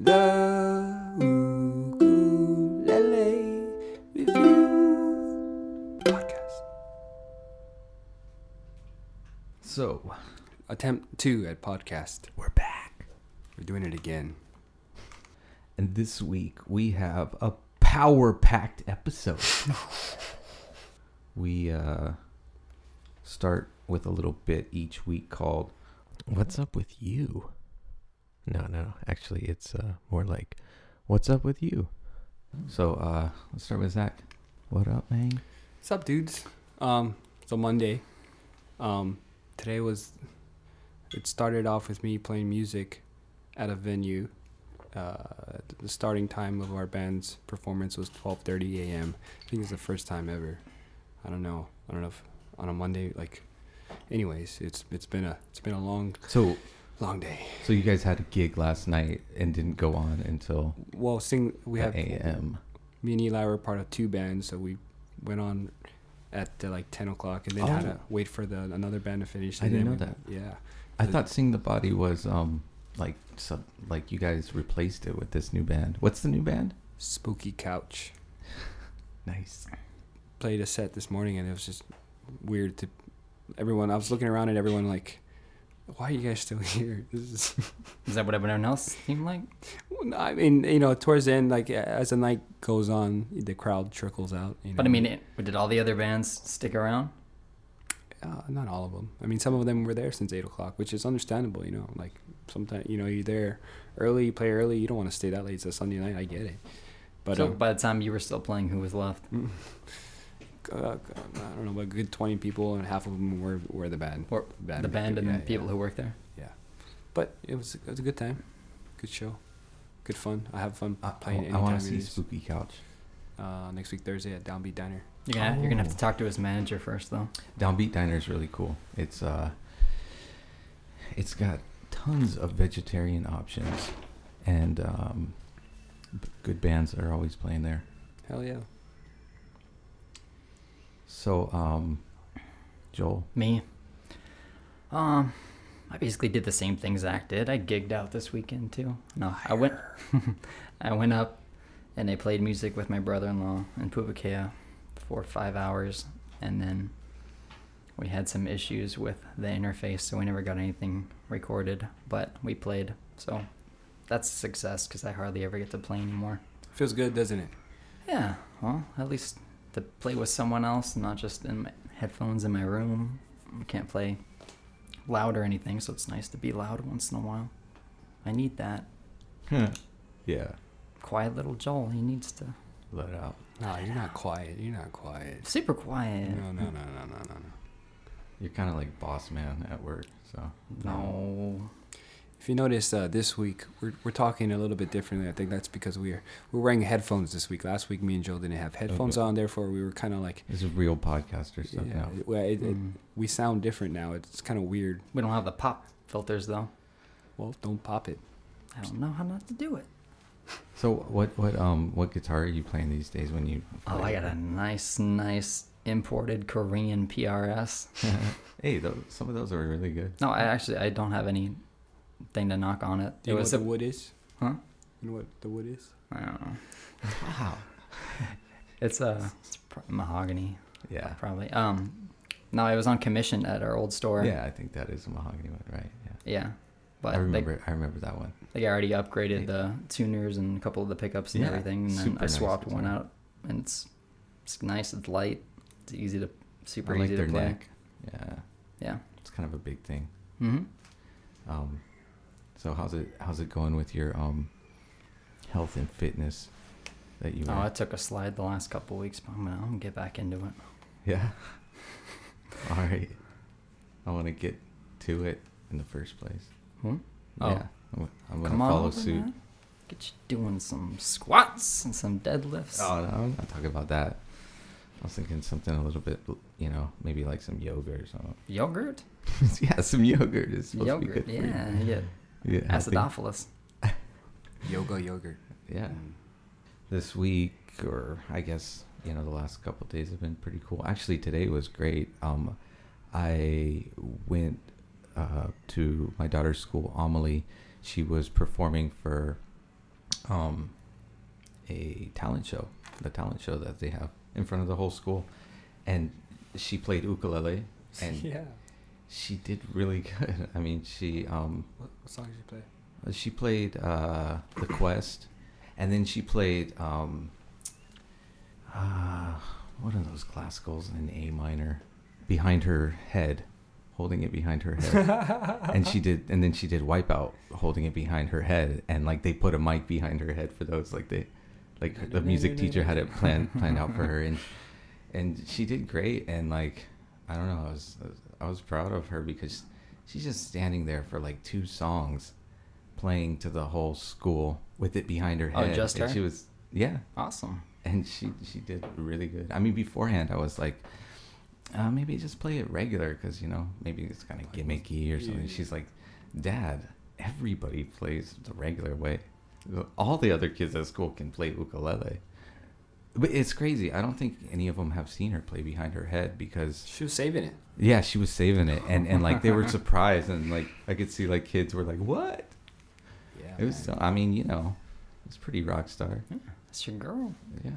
The Ukulele Review Podcast. So, Attempt two at podcast. we're back. We're doing it again. And this week we have a power packed episode. we uh, start with a little bit each week called What's Up With You? No, no. Actually, it's uh, more like What's Up With You? So, uh, let's start with Zach. What up, man? What's up, dudes? Um, so Monday. Um, today was. It started off with me playing music at a venue. Uh, the starting time of our band's performance was 12:30 a.m. I think it's the first time ever. I don't know. I don't know if on a Monday like. Anyways, it's it's been a it's been a long So, long day. so you guys had a gig last night and didn't go on until Well, sing we have a.m. me and Eli were part of two bands, so we went on at uh, like 10 o'clock and then had Oh. to wait for the another band to finish. I didn't know we- Yeah. I The- thought Sing the Body was um like so like you guys replaced it with this new band. What's the new band? Spooky Couch Nice. played a set this morning and it was just weird to everyone. I was looking around at everyone like, why are you guys still here? This is. Is that what everyone else seemed like? I mean, you know, towards the end, like as the night goes on, the crowd trickles out. You know? But I mean, it, did all the other bands stick around? Uh, not all of them. I mean, some of them were there since eight o'clock, which is understandable. You know, like sometimes you know you're there early, you play early. You don't want to stay that late. It's a Sunday night. I get it. But so um, by the time you were still playing, who was left? uh, I don't know, but a good twenty people, and half of them were were the band. Or band the band and yeah, the people yeah. who worked there. Yeah. But it was it was a good time, good show, good fun. I have fun I, playing. I, want to see. Spooky Couch. Uh, next week Thursday at Downbeat Diner. You're gonna you're gonna have to Oh. talk to his manager first, though. Downbeat Diner is really cool. It's uh, it's got tons of vegetarian options, and um, good bands are always playing there. Hell yeah. So um, Joel, Me. Um, I basically did the same thing Zach did. I gigged out this weekend too. No, I went. I went up, and I played music with my brother-in-law in Pupukea for five hours, and then we had some issues with the interface, so we never got anything recorded. But we played, so that's a success because I hardly ever get to play anymore. Feels good, doesn't it? Yeah, well, at least to play with someone else, not just in my headphones in my room. I can't play loud or anything, so it's nice to be loud once in a while. I need that. yeah, Quiet little Joel, he needs to. let out. No, you're not quiet. You're not quiet. Super quiet. No, no, no, no, no, no, no. You're kind of like boss man at work, so No. If you notice, uh, this week we're, we're talking a little bit differently. I think that's because we're we're wearing headphones this week. Last week, me and Joe didn't have headphones Okay. on, therefore we were kind of like, this is a real podcaster stuff yeah, now. it- well, it, it, Mm. we sound different now. It's kind of weird. We don't have the pop filters, though. Well, don't pop it. I don't know how not to do it. So what what um what guitar are you playing these days when you? Oh, I got a nice, nice imported Korean PRS. hey, those, some of those are really good. No, I actually I don't have anything to knock on it. Do you it know was what a, the wood is? Huh? You know what the wood is? I don't know. Wow. It's a it's pr- mahogany. Yeah. probably. Um, no, it was on commission at our old store. Yeah, I think that is a mahogany one, right? Yeah. Yeah, but I they, remember. I remember that one. they already upgraded the tuners and a couple of the pickups and Yeah, everything, and then super I nice swapped one guitar. out, and it's it's nice. It's light. It's easy to super I like easy their to play. neck. Yeah, Yeah. it's kind of a big thing. hmm Um, so how's it how's it going with your um health and fitness that you? Oh, were- I took a slide the last couple of weeks, but I'm gonna, I'm gonna get back into it. yeah. All right. I want to get to it in the first place. Hmm? Oh. Yeah. I'm, I'm gonna Come on follow over, suit. man. Get you doing some squats and some deadlifts. Oh no, I'm not talking about that. I was thinking something a little bit, you know, maybe like some yogurt or something. Yogurt? yeah, some yogurt is supposed Yogurt, to be good yeah. for you. Get Yeah, acidophilus. Yoga yogurt. Yeah. Mm. This week, or I guess you know, the last couple of days have been pretty cool. Actually, today was great. Um, I went uh, to my daughter's school, Amelie. She was performing for um, a talent show, the talent show that they have in front of the whole school, and she played ukulele, and yeah. She did really good. I mean, she um, What, what song did you play? she played uh, the Quest, and then she played um, uh, what are those classicals in A minor, behind her head, holding it behind her head, and she did, and then she did Wipeout, holding it behind her head, and like they put a mic behind her head for those, like they, like the music teacher had it planned planned out for her, and and she did great, and like I don't know, I was I was proud of her because she's just standing there for like two songs, playing to the whole school with it behind her head. Oh, head. just and her? She was yeah, Awesome. and she she did really good. I mean, beforehand I was like, uh, maybe just play it regular because you know maybe it's kind of gimmicky or something. She's like, Dad, everybody plays the regular way. All the other kids at school can play ukulele. But it's crazy. I don't think any of them have seen her play behind her head because She was saving it. yeah, she was saving it, and and like they were surprised, and like I could see like kids were like, "What?" Yeah. It was. man. I mean, you know, it's pretty rock star. That's your girl. Yeah.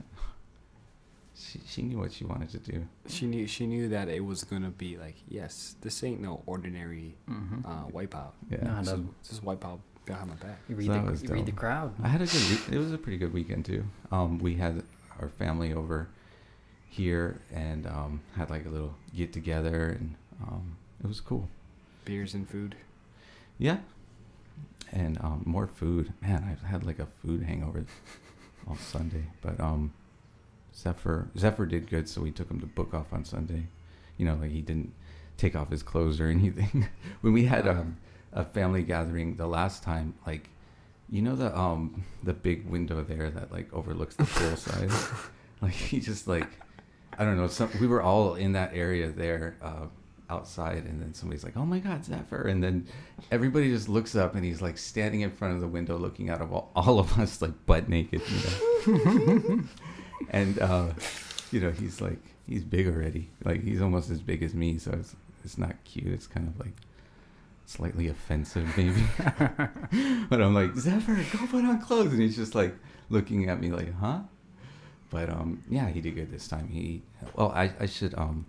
She she knew what she wanted to do. She knew she knew that it was gonna be like, yes, this ain't no ordinary Mm-hmm. uh, wipeout. Yeah. No, I This is, know. this is wipeout behind my back. You read, So the, you read the crowd. I had a good. Week. It was a pretty good weekend too. Um, we had our family over here and um, had like a little get together, and um, it was cool. Beers and food. Yeah. And um, more food. Man, I've had like a food hangover all Sunday. But um, Zephyr Zephyr did good, so we took him to book off on Sunday. You know, like he didn't take off his clothes or anything. when we had um, a family gathering the last time, like you know the um the big window there that like overlooks the poolside. like he just like I don't know. Some we were all in that area there. Uh, outside and then somebody's like oh my god zephyr and then everybody just looks up and he's like standing in front of the window looking out of all, all of us like butt naked you know and uh you know he's like he's big already like he's almost as big as me so it's it's not cute it's kind of like slightly offensive maybe but i'm like zephyr go put on clothes and he's just like looking at me like huh but um yeah he did good this time he well i i should um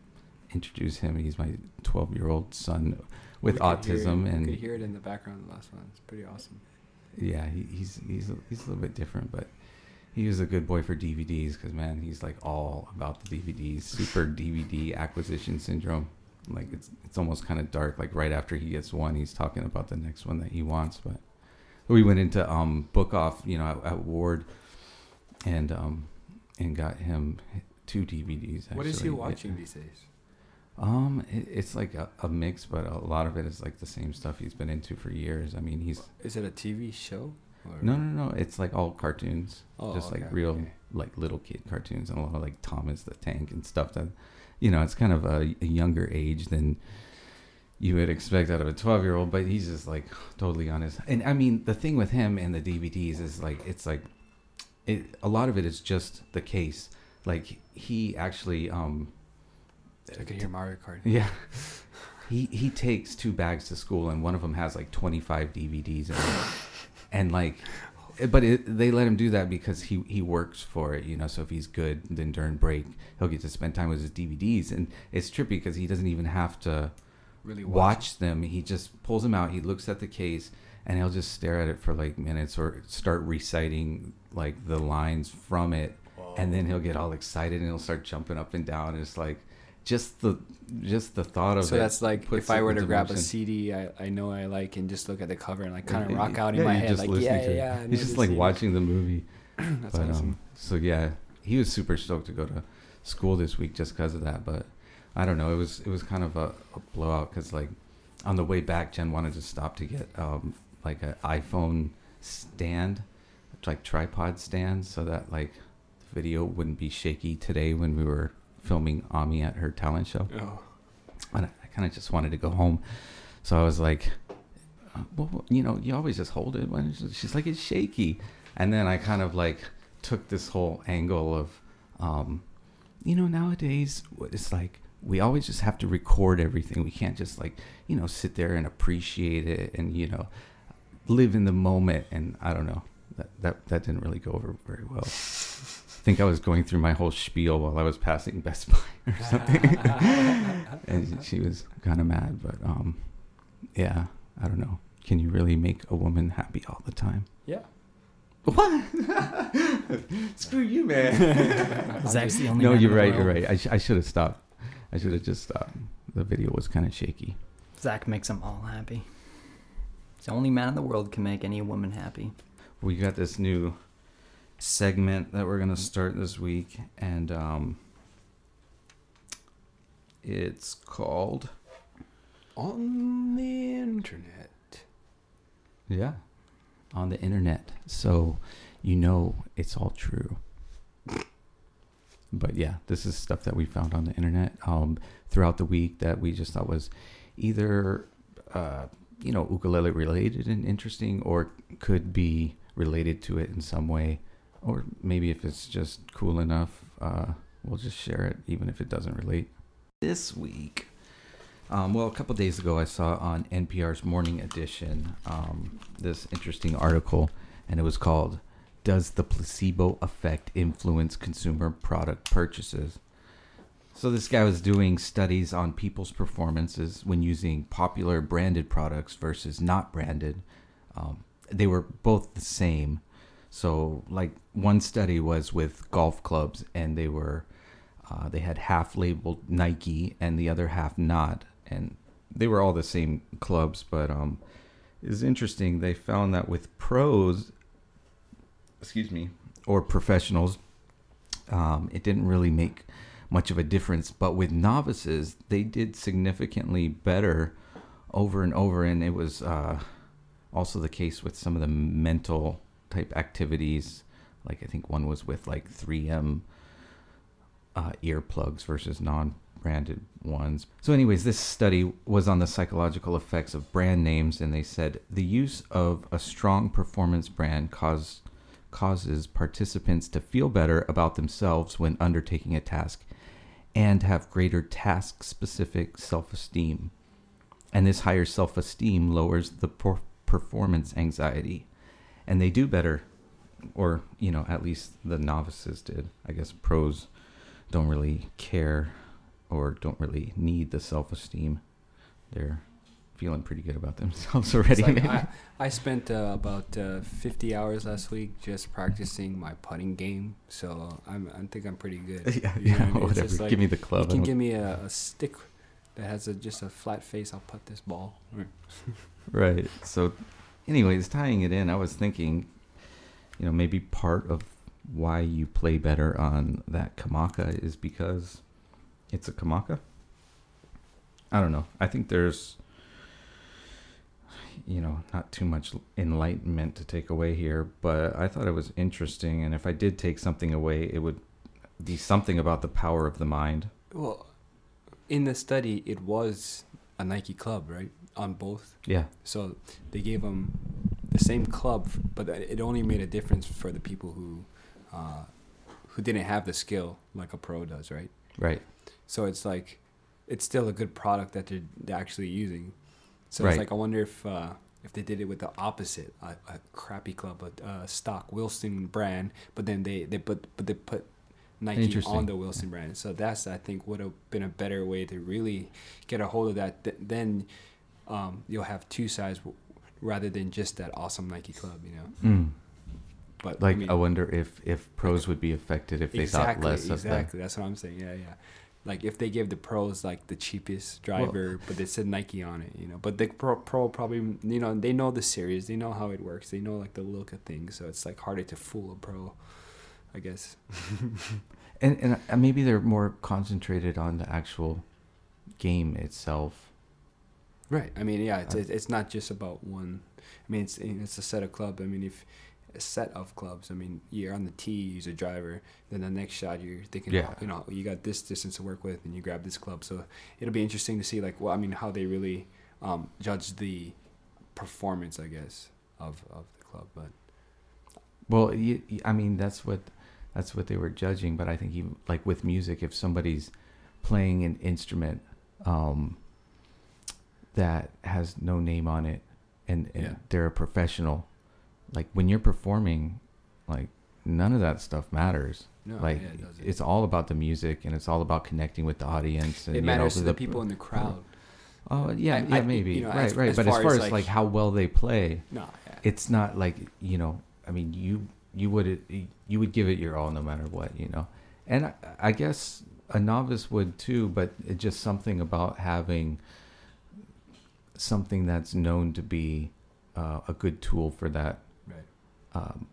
introduce him he's my 12 year old son with could hear autism and you could hear it in the background. The last one. It's pretty awesome. yeah, he, he's he's a, he's a little bit different, but he was a good boy for DVDs because man, he's like all about the DVDs. Super DVD acquisition syndrome. Like it's it's almost kind of dark. Like right after he gets one, he's talking about the next one that he wants. But we went into um book off, you know, at, at Ward, and um and got him two DVDs. What is he actually. watching these days? Um, it, it's like a, a mix, but a lot of it is like the same stuff he's been into for years. I mean, he's Is it a TV show? Or? no, no, no. It's like all cartoons, Oh, just like real, okay. like little kid cartoons, and a lot of like Thomas the Tank and stuff that, you know, it's kind of a, a younger age than you would expect out of a twelve-year-old. But he's just like totally honest. And I mean, the thing with him and the DVDs is like it's like, it. A lot of it is just the case. Like he actually, um, I can hear Mario Kart. yeah. He he takes two bags to school and one of them has like 25 DVDs in it. And like but it, they let him do that because he he works for it, you know. So if he's good, then during break he'll get to spend time with his DVDs, and it's trippy because he doesn't even have to Really watch them. He just pulls them out. He looks at the case, and he'll just stare at it for like minutes or start reciting like the lines from it, and then he'll get all excited and he'll start jumping up and down. And it's like just the just the thought of So it that's like if I were to grab a. CD I, I know I like and just look at the cover and like kind of rock out in yeah, my head just like yeah yeah. He's just like CD. watching the movie. That's but, awesome. um, so yeah, he was super stoked to go to school this week just because of that. But I don't know, it was it was kind of a, a blowout because like on the way back, Jen wanted to stop to get um, like an iPhone stand, like tripod stand, so that like the video wouldn't be shaky today when we were filming Ami at her talent show. oh. And I, I kind of just wanted to go home, so I was like, uh, well, you know, you always just hold it. When she's like, it's shaky, and then I kind of like took this whole angle of, um, you know, nowadays it's like we always just have to record everything. We can't just like you know sit there and appreciate it and you know live in the moment. And I don't know, that, that that didn't really go over very well. I think I was going through my whole spiel while I was passing Best Buy or something, and she was kind of mad. But um, yeah, I don't know. Can you really make a woman happy all the time? Yeah. What? Screw you, man. Zach's the only no, you're right. You're right. I, sh- I should have stopped. I should have just stopped. The video was kind of shaky. Zach makes them all happy. He's the only man in the world can make any woman happy. We got this new segment that we're gonna start this week, and um, it's called On the internet. yeah, on the internet. So you know it's all true. But yeah, this is stuff that we found on the internet um, throughout the week that we just thought was either uh, you know ukulele related and interesting, or could be related to it in some way, or maybe if it's just cool enough, uh, we'll just share it even if it doesn't relate. This week, um, well, a couple days ago, I saw on NPR's Morning Edition um, this interesting article, and it was called "Does the Placebo Effect Influence Consumer Product Purchases?" So this guy was doing studies on people's performances when using popular branded products versus not branded. Um, they were both the same. So, like one study was with golf clubs, and they were uh, they had half labeled Nike and the other half not, and they were all the same clubs. But um, it's interesting. They found that with pros, excuse me, or professionals, um, it didn't really make much of a difference. But with novices, they did significantly better over and over, and it was uh, also the case with some of the mental type activities. Like I think one was with like 3M uh, earplugs versus non-branded ones. So, anyways, this study was on the psychological effects of brand names, and they said the use of a strong performance brand cause, causes participants to feel better about themselves when undertaking a task, and have greater task-specific self-esteem. And this higher self-esteem lowers the per- performance anxiety, and they do better, or you know, at least the novices did. I guess pros don't really care or don't really need the self-esteem. They're feeling pretty good about themselves already. like. I, I spent uh, about uh, 50 hours last week just practicing my putting game, so I'm, I think I'm pretty good. yeah, You know yeah, I mean? Whatever. like, Give me the club. You can give me a, a stick that has a, just a flat face. I'll put this ball. Right. So, anyways, tying it in, I was thinking, you know, maybe part of why you play better on that Kamaka is because it's a Kamaka. I don't know. I think there's, you know, not too much enlightenment to take away here, but I thought it was interesting. And if I did take something away, it would be something about the power of the mind. Well, in the study, it was a Nike club, right? On both. Yeah. So they gave them the same club, but it only made a difference for the people who uh, who didn't have the skill like a pro does, right? Right. So it's like it's still a good product that they're, they're actually using. So Right. it's like I wonder if uh, if they did it with the opposite, a, a crappy club, a, a stock Wilson brand, but then they they put but they put Nike on the Wilson brand. So that's I think would have been a better way to really get a hold of that. Th- then um, you'll have two sides w- rather than just that awesome Nike club, you know. Mm. But Like, I, mean, I wonder if if pros would be affected if they exactly, thought less of exactly. That's what I'm saying. Yeah, yeah. Like if they gave the pros like the cheapest Well- driver, but they said Nike on it, you know. But the pro, pro probably, you know, they know the series, they know how it works, they know like the look of things, so it's like harder to fool a pro, I guess. and and uh, maybe they're more concentrated on the actual game itself. Right. I mean, yeah, it's Uh, it's it's not just about one. I mean, it's it's a set of club. I mean, if a set of clubs. I mean, you're on the tee, you use a driver. Then the next shot, you're thinking, Yeah. you know, you got this distance to work with, and you grab this club. So it'll be interesting to see, like, well, I mean, how they really um, judge the performance, I guess, of of the club. But Well, you- I mean, that's what that's what they were judging. But I think even like with music, if somebody's playing an instrument um, that has no name on it, and, and Yeah. they're a professional, like when you're performing, like none of that stuff matters. No, like yeah, it it's all about the music and it's all about connecting with the audience. And, it you matters know, to the people in the crowd. Oh yeah, I- yeah, I- maybe you know, right, as- right. as but as far as like- like how well they play, No, yeah. it's not like you know. I mean, you you would you would give it your all no matter what, you know. And I, I guess a novice would too, but it's just something about having something that's known to be uh, a good tool for that right. um,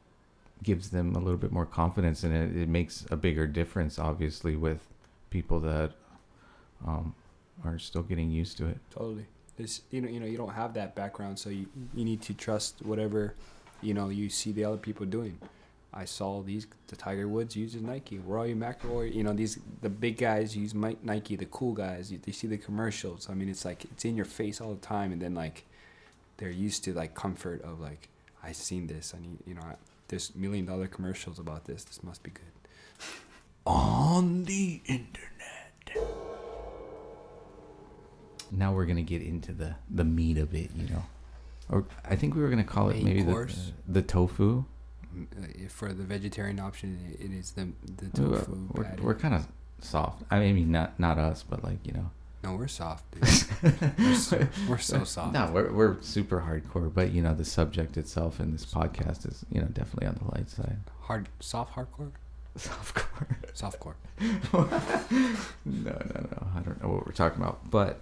gives them a little bit more confidence and it. It makes a bigger difference, obviously, with people that um, are still getting used to it. Totally. It's you know you know you don't have that background, so you you need to trust whatever you know you see the other people doing. I saw these the Tiger Woods uses Nike. Rory McIlroy, you know these the big guys use Mi- Nike. The cool guys, you, they see the commercials. I mean, it's like it's in your face all the time, and then like they're used to like comfort of like I seen this. I need you know I, there's million dollar commercials about this. This must be good. On the internet. Now we're gonna get into the the meat of it, you know, or I think we were gonna call it Main maybe the, course. the tofu. Uh, For the vegetarian option, it is the the We're, tofu we're, we're kind of soft. I mean, not not us, but like you know. no, we're soft, dude. we're, so, we're so soft. No, we're we're super hardcore, but you know the subject itself in this podcast is you know definitely on the light side. Hard, soft, hardcore, Softcore. softcore. no, no, no. I don't know what we're talking about. But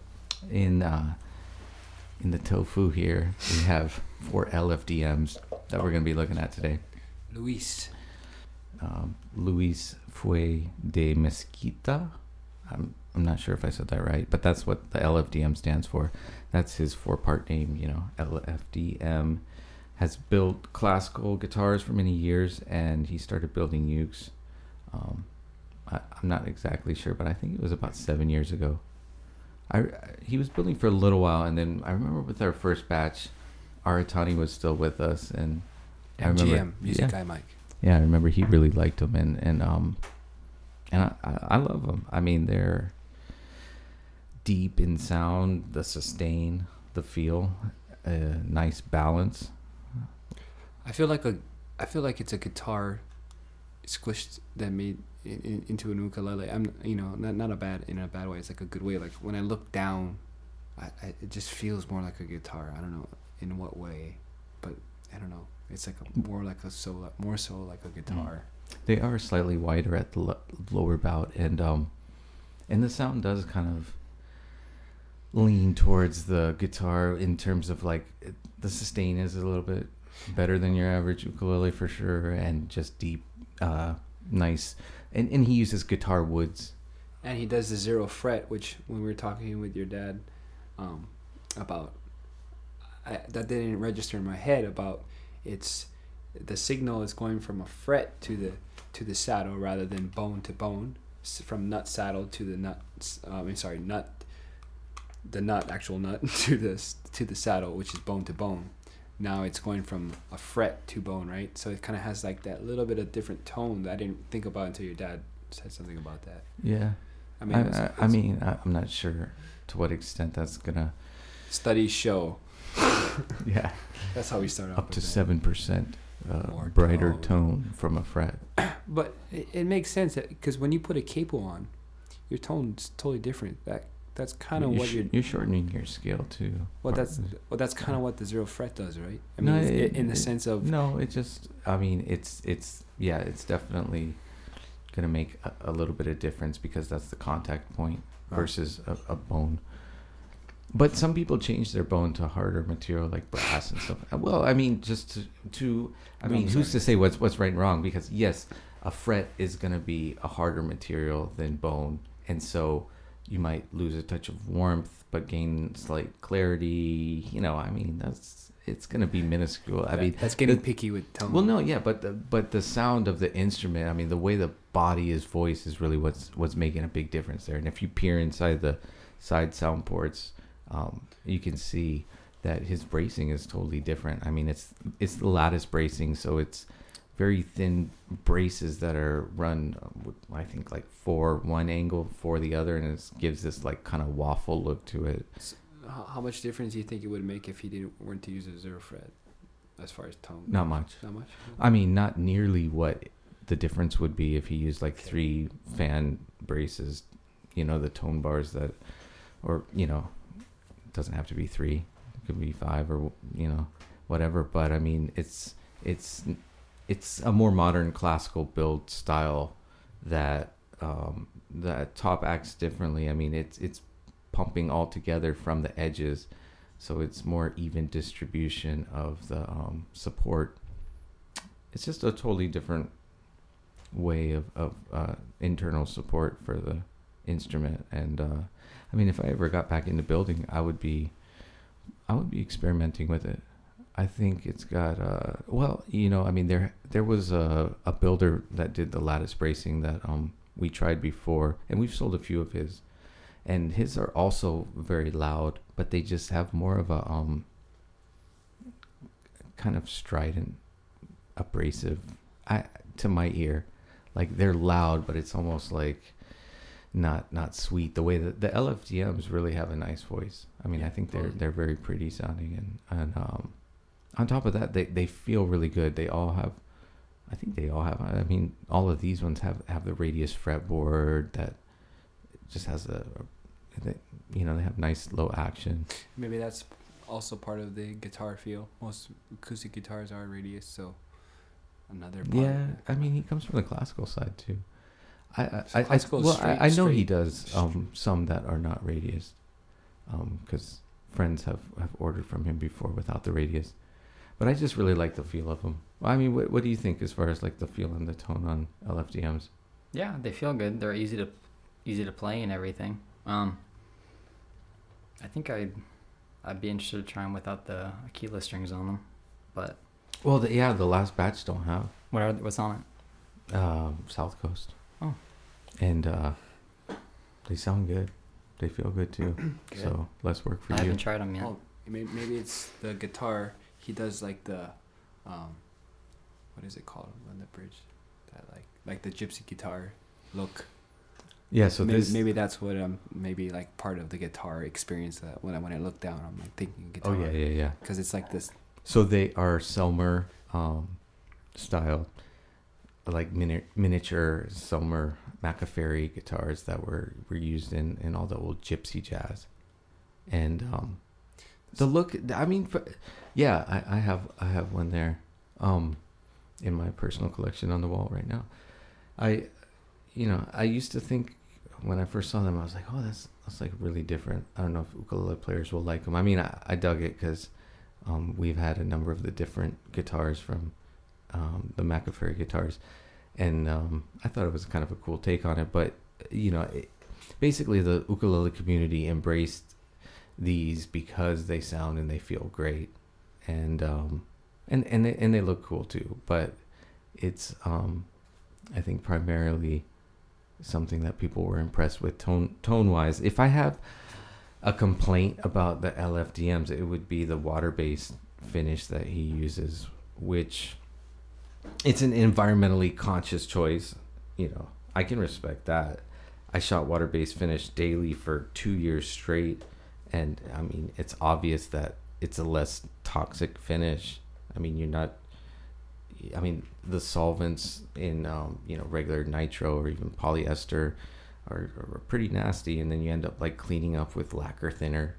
in uh, in the tofu here, we have four LFDMs that we're gonna be looking at today. Luis. Um, Luis Feu de Mesquita. I'm I'm not sure if I said that right, but that's what the LFDM stands for. That's his four-part name. You know, LFDM has built classical guitars for many years, and he started building ukes. Um, I, I'm not exactly sure, but I think it was about seven years ago. I- he was building for a little while, and then I remember with our first batch, Aratani was still with us, and I remember- music yeah. guy Mike. yeah, I remember he really liked them, and and um, and I I, love them. I mean, they're deep in sound, the sustain, the feel, uh, nice balance. I feel like a, I feel like it's a guitar, squished that made in, in, into an ukulele. I'm, you know, not not a bad in a bad way. It's like a good way. Like when I look down, I, I it just feels more like a guitar. I don't know in what way, but I don't know. It's like a, more like a solo, more so like a guitar. They are slightly wider at the lo- lower bout, and um, and the sound does kind of lean towards the guitar in terms of like it, the sustain is a little bit better than your average ukulele for sure, and just deep, uh, nice. And and he uses guitar woods. And he does the zero fret, which when we were talking with your dad um, about, I, that didn't register in my head about it's the signal is going from a fret to the to the saddle rather than bone to bone, from nut saddle to the nut. uh, I mean, sorry, nut. The nut, actual nut, to the to the saddle, which is bone to bone. Now it's going from a fret to bone, right? So it kind of has like that little bit of different tone that I didn't think about until your dad said something about that. Yeah, I mean, I, I, it's- mean I'm not sure to what extent that's gonna. studies show Yeah, that's how we start off up to seven percent uh, More brighter tone. tone from a fret. but it, it makes sense because when you put a capo on your tone's totally different that that's kind of you're, what sh- you're you're shortening your scale too. well Or- that's well that's kind of what the zero fret does right i mean No, it's- it- in the it- sense of No, it just. I mean, it's it's yeah, it's definitely gonna make a, a little bit of difference because that's the contact point Right. versus a, a bone. But some people change their bone to harder material like brass and stuff. Uh, Well, I mean, just to, to I No, mean, who's to say what's what's right and wrong? Because yes, a fret is gonna be a harder material than bone, and so you might lose a touch of warmth but gain slight clarity. You know, I mean, that's it's gonna be minuscule. I that- mean, that's getting the- picky with tone well, no, yeah, but the, but the sound of the instrument, I mean, the way the body is voiced is really what's what's making a big difference there. And if you peer inside the side sound ports, um, you can see that his bracing is totally different. I mean, it's it's the lattice bracing, so it's very thin braces that are run, with, I think, like for one angle, for the other, and it gives this like kind of waffle look to it. how, how much difference do you think it would make if he didn't weren't to use a zero fret as far as tone? Not much. Not much. I mean, not nearly what the difference would be if he used like Okay. three fan braces, you know, the tone bars that, or, you know, doesn't have to be three, it could be five or, you know, whatever. But I mean, it's, it's, it's a more modern classical build style that, um, that top acts differently. I mean, it's, it's pumping all together from the edges. So it's more even distribution of the um, support it's just a totally different way of, of uh, internal support for the instrument and uh, i mean if i ever got back into building i would be i would be experimenting with it i think it's got uh, well you know i mean there there was a, a builder that did the lattice bracing that um, we tried before and we've sold a few of his and his are also very loud but they just have more of a um, kind of strident abrasive I, to my ear. Like they're loud, but it's almost like not not sweet. The way that the LFDMs really have a nice voice. I mean, I think they're totally. they're very pretty sounding, and and um, on top of that, they they feel really good. They all have. I think they all have. I mean, all of these ones have have the radius fretboard that just has a, a they, you know, they have nice low action. Maybe that's also part of the guitar feel. Most acoustic guitars are radius, so another part. Yeah, I mean, he comes from the classical side too. I, I, So I, I well, straight- I, I know he does um some that are not radius, um, because friends have have ordered from him before without the radius, but I just really like the feel of them. I mean, what what do you think as far as like the feel and the tone on LFDMs? Yeah, they feel good. They're easy to easy to play and everything. Um, I think I'd I'd be interested to try them without the Aquila strings on them. But Well, the, yeah, the last batch don't have what are what's on it? um South Coast. Oh. and uh, they sound good. They feel good too. Good. So less work for I you. I haven't tried them yet. Oh, maybe, maybe it's the guitar. He does like the, um, what is it called on the bridge? That like like the gypsy guitar look. Yeah, so maybe, this maybe that's what I'm maybe like part of the guitar experience that when I when I look down I'm like thinking guitar. Oh guitar. yeah, yeah, yeah. Because it's like this. So they are Selmer um, style, like mini- miniature Selmer Maccaferri guitars that were, were used in, in all the old gypsy jazz. And um, the look, I mean, for, yeah, I, I have I have one there um, in my personal collection on the wall right now. I, you know, I used to think when I first saw them, I was like, oh, that's that's like really different. I don't know if ukulele players will like them. I mean, I, I dug it because um, we've had a number of the different guitars from um, the Maccaferri guitars, and um, I thought it was kind of a cool take on it. But you know, it, basically, the ukulele community embraced these because they sound and they feel great, and um, and and they, and they look cool too. But it's um, I think primarily something that people were impressed with tone tone wise. If I have a complaint about the LFDMs, it would be the water based finish that he uses, which it's an environmentally conscious choice. You know, I can respect that. I shot water based finish daily for two years straight, and I mean, it's obvious that it's a less toxic finish. I mean, you're not. I mean, the solvents in um, you know regular nitro or even polyester are, are pretty nasty, and then you end up like cleaning up with lacquer thinner,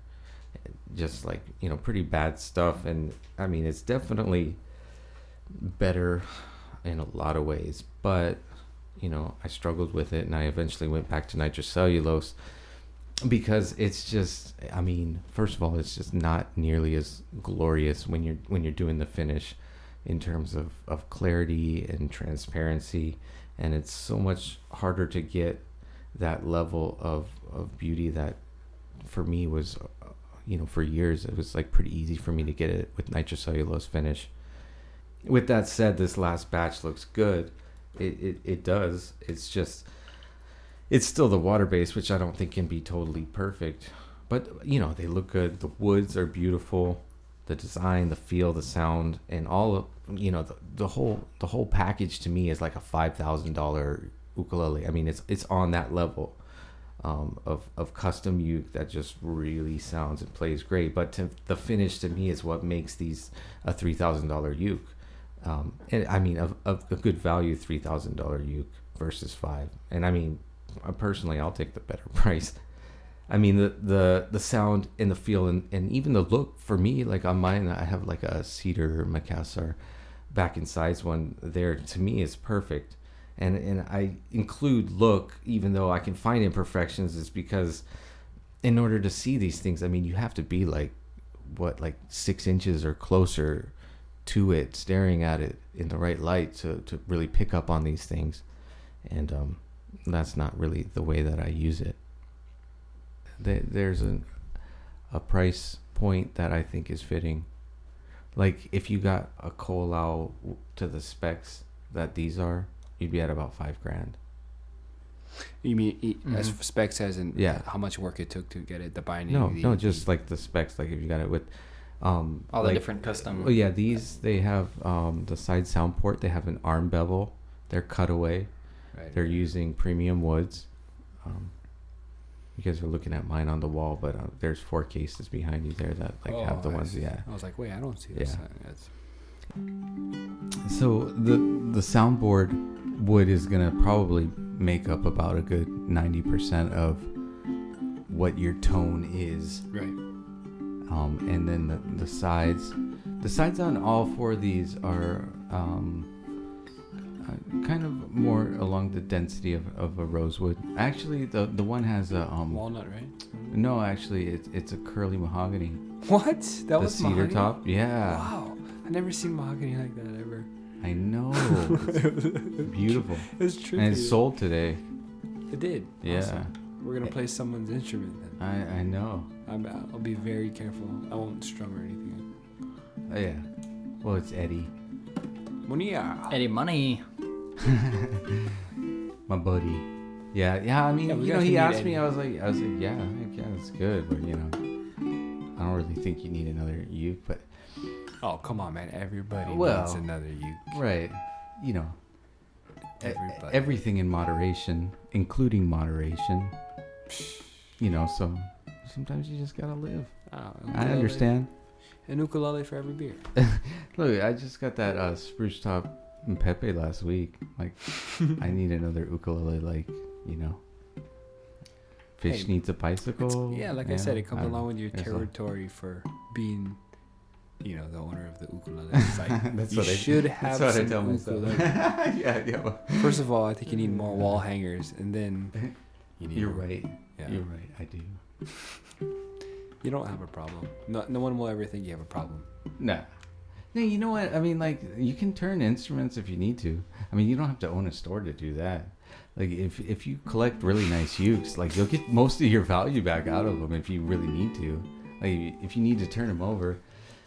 just like you know pretty bad stuff. And I mean, it's definitely better in a lot of ways, but you know, I struggled with it, and I eventually went back to nitrocellulose because it's just. I mean, first of all, it's just not nearly as glorious when you're when you're doing the finish in terms of, of clarity and transparency and it's so much harder to get that level of, of beauty that for me was you know for years it was like pretty easy for me to get it with nitrocellulose finish with that said this last batch looks good it, it, it does it's just it's still the water base which i don't think can be totally perfect but you know they look good the woods are beautiful the design, the feel, the sound, and all of you know the, the whole the whole package to me is like a five thousand dollar ukulele. I mean, it's it's on that level. um, of of custom uke that just really sounds and plays great. But to, the finish to me is what makes these a three thousand dollar uke. Um, and I mean, a, a, a good value three thousand dollar uke versus five. And I mean, uh, personally, I'll take the better price. I mean, the the the sound and the feel and, and even the look for me, like on mine, I have like a cedar Macassar back in size one there. To me, is perfect. And and I include look, even though I can find imperfections, is because in order to see these things, I mean, you have to be like what like six inches or closer to it, staring at it in the right light to to really pick up on these things. And um, that's not really the way that I use it. There's a a price point that I think is fitting. Like if you got a Colau to the specs that these are, you'd be at about five grand. You mean e- as specs as in Yeah. how much work it took to get it, the binding? No, the, no, the- just like the specs. Like if you got it with, um, All the like- different custom. Oh yeah, these they have um the side sound port. They have an arm bevel. They're cutaway. right. They're using premium woods. Um, you guys are looking at mine on the wall, but uh, there's four cases behind you there that like have the Oh, I ones. see. Yeah. I was like, wait, I don't see this. Yeah. So the the soundboard wood is gonna probably make up about a good ninety percent of what your tone is. right. Um, and then the, the sides the sides on all four of these are um, uh, kind of more along the density of, of a rosewood actually the the one has a um, Walnut, right? no actually it's, it's a curly mahogany What? That the was cedar mahogany? top yeah Wow, I never seen mahogany like that ever. i know it's beautiful It's true. and it's sold today It did. yeah Awesome. We're gonna play someone's instrument then. I, I know I'm, I'll be very careful. I won't strum or anything. oh, yeah well it's eddie Money. Eddie Money. my buddy. Yeah, yeah. I mean, Yeah, we you know, got to he meet asked me. Eddie. I was like, I was like, yeah, heck yeah, that's good, but you know, I don't really think you need another uke. But Oh come on, man! Everybody Well, needs another uke. right, you know, e- Everybody. everything in moderation, including moderation. You know, so sometimes you just gotta live. Oh, I understand. An ukulele for every beer. Look, I just got that uh, spruce top and Pepe last week. Like, I need another ukulele. Like, you know, fish Hey, needs a bicycle. yeah, like I said, it comes don't along with your There's a- territory for being, you know, the owner of the ukulele. It's like, That's you what I- should have That's what I tell myself. ukulele. yeah, yeah. well, First of all, I think you need more wall hangers, and then you need. You're more- right. Yeah. You're right. I do. You don't have a problem. No, no one will ever think you have a problem. Nah. No, you know what? I mean, like, you can turn instruments if you need to. I mean, you don't have to own a store to do that. Like, if if you collect really nice ukes, like, you'll get most of your value back out of them if you really need to. Like, if you need to turn them over.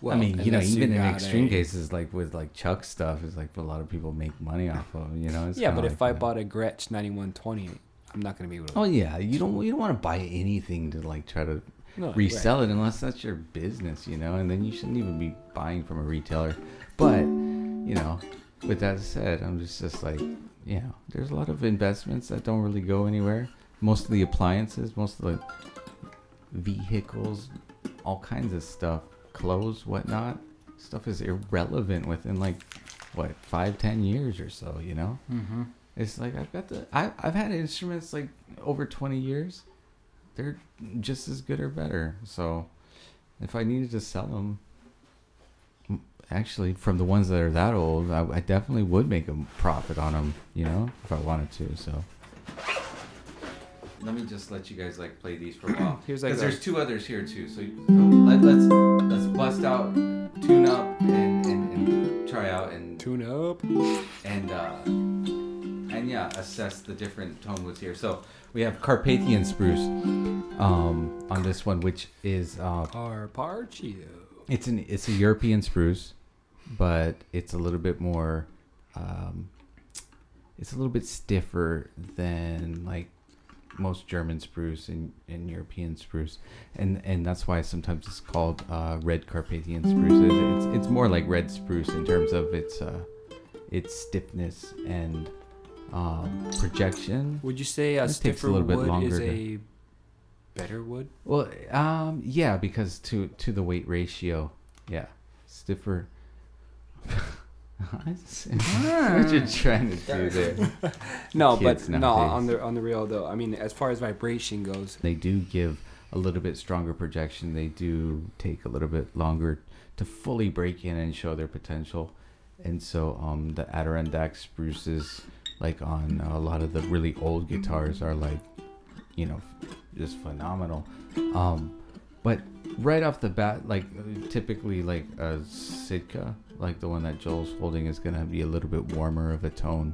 Well, I mean, you know, even in extreme a- cases, like with like Chuck stuff, is like a lot of people make money off of. You know. It's Yeah, but if like I that. bought a Gretsch 9120, I'm not gonna be able to. Oh yeah, you don't you don't want to buy anything to like try to no, right. resell it unless that's your business, you know, and then you shouldn't even be buying from a retailer. But, you know, with that said, I'm just just like, you know, there's a lot of investments that don't really go anywhere. Most of the appliances, most of the vehicles, all kinds of stuff, clothes, whatnot, stuff is irrelevant within like what five, ten years or so, you know. Mm-hmm. It's like I've got the I I've had instruments like over twenty years. They're just as good or better. So if I needed to sell them, actually from the ones that are that old, I, I definitely would make a profit on them. You know, if I wanted to. So let me just let you guys like play these for a while. Here's like Because there's two others here too. So, so let, let's let's bust out, tune up, and, and, and try out and tune up. and uh, and yeah, assess the different tone woods here. So we have Carpathian spruce um, on this one, which is uh, Carpaccio. it's an it's a European spruce, but it's a little bit more um, it's a little bit stiffer than like most German spruce and, and European spruce, and and that's why sometimes it's called uh, red Carpathian spruce. It's, it's it's more like red spruce in terms of its uh, its stiffness and Um, projection. Would you say a a stiffer little bit wood longer is to- a better wood? Well, um, yeah, because to to the weight ratio, yeah, stiffer. what you're trying to do there? No, but no. On the on the real though, I mean, as far as vibration goes, They do give a little bit stronger projection. They do take a little bit longer to fully break in and show their potential. And so, um, the Adirondack spruces, like on a lot of the really old guitars, are like, you know, just phenomenal. Um, but right off the bat, like typically, like a Sitka, like the one that Joel's holding, is gonna be a little bit warmer of a tone.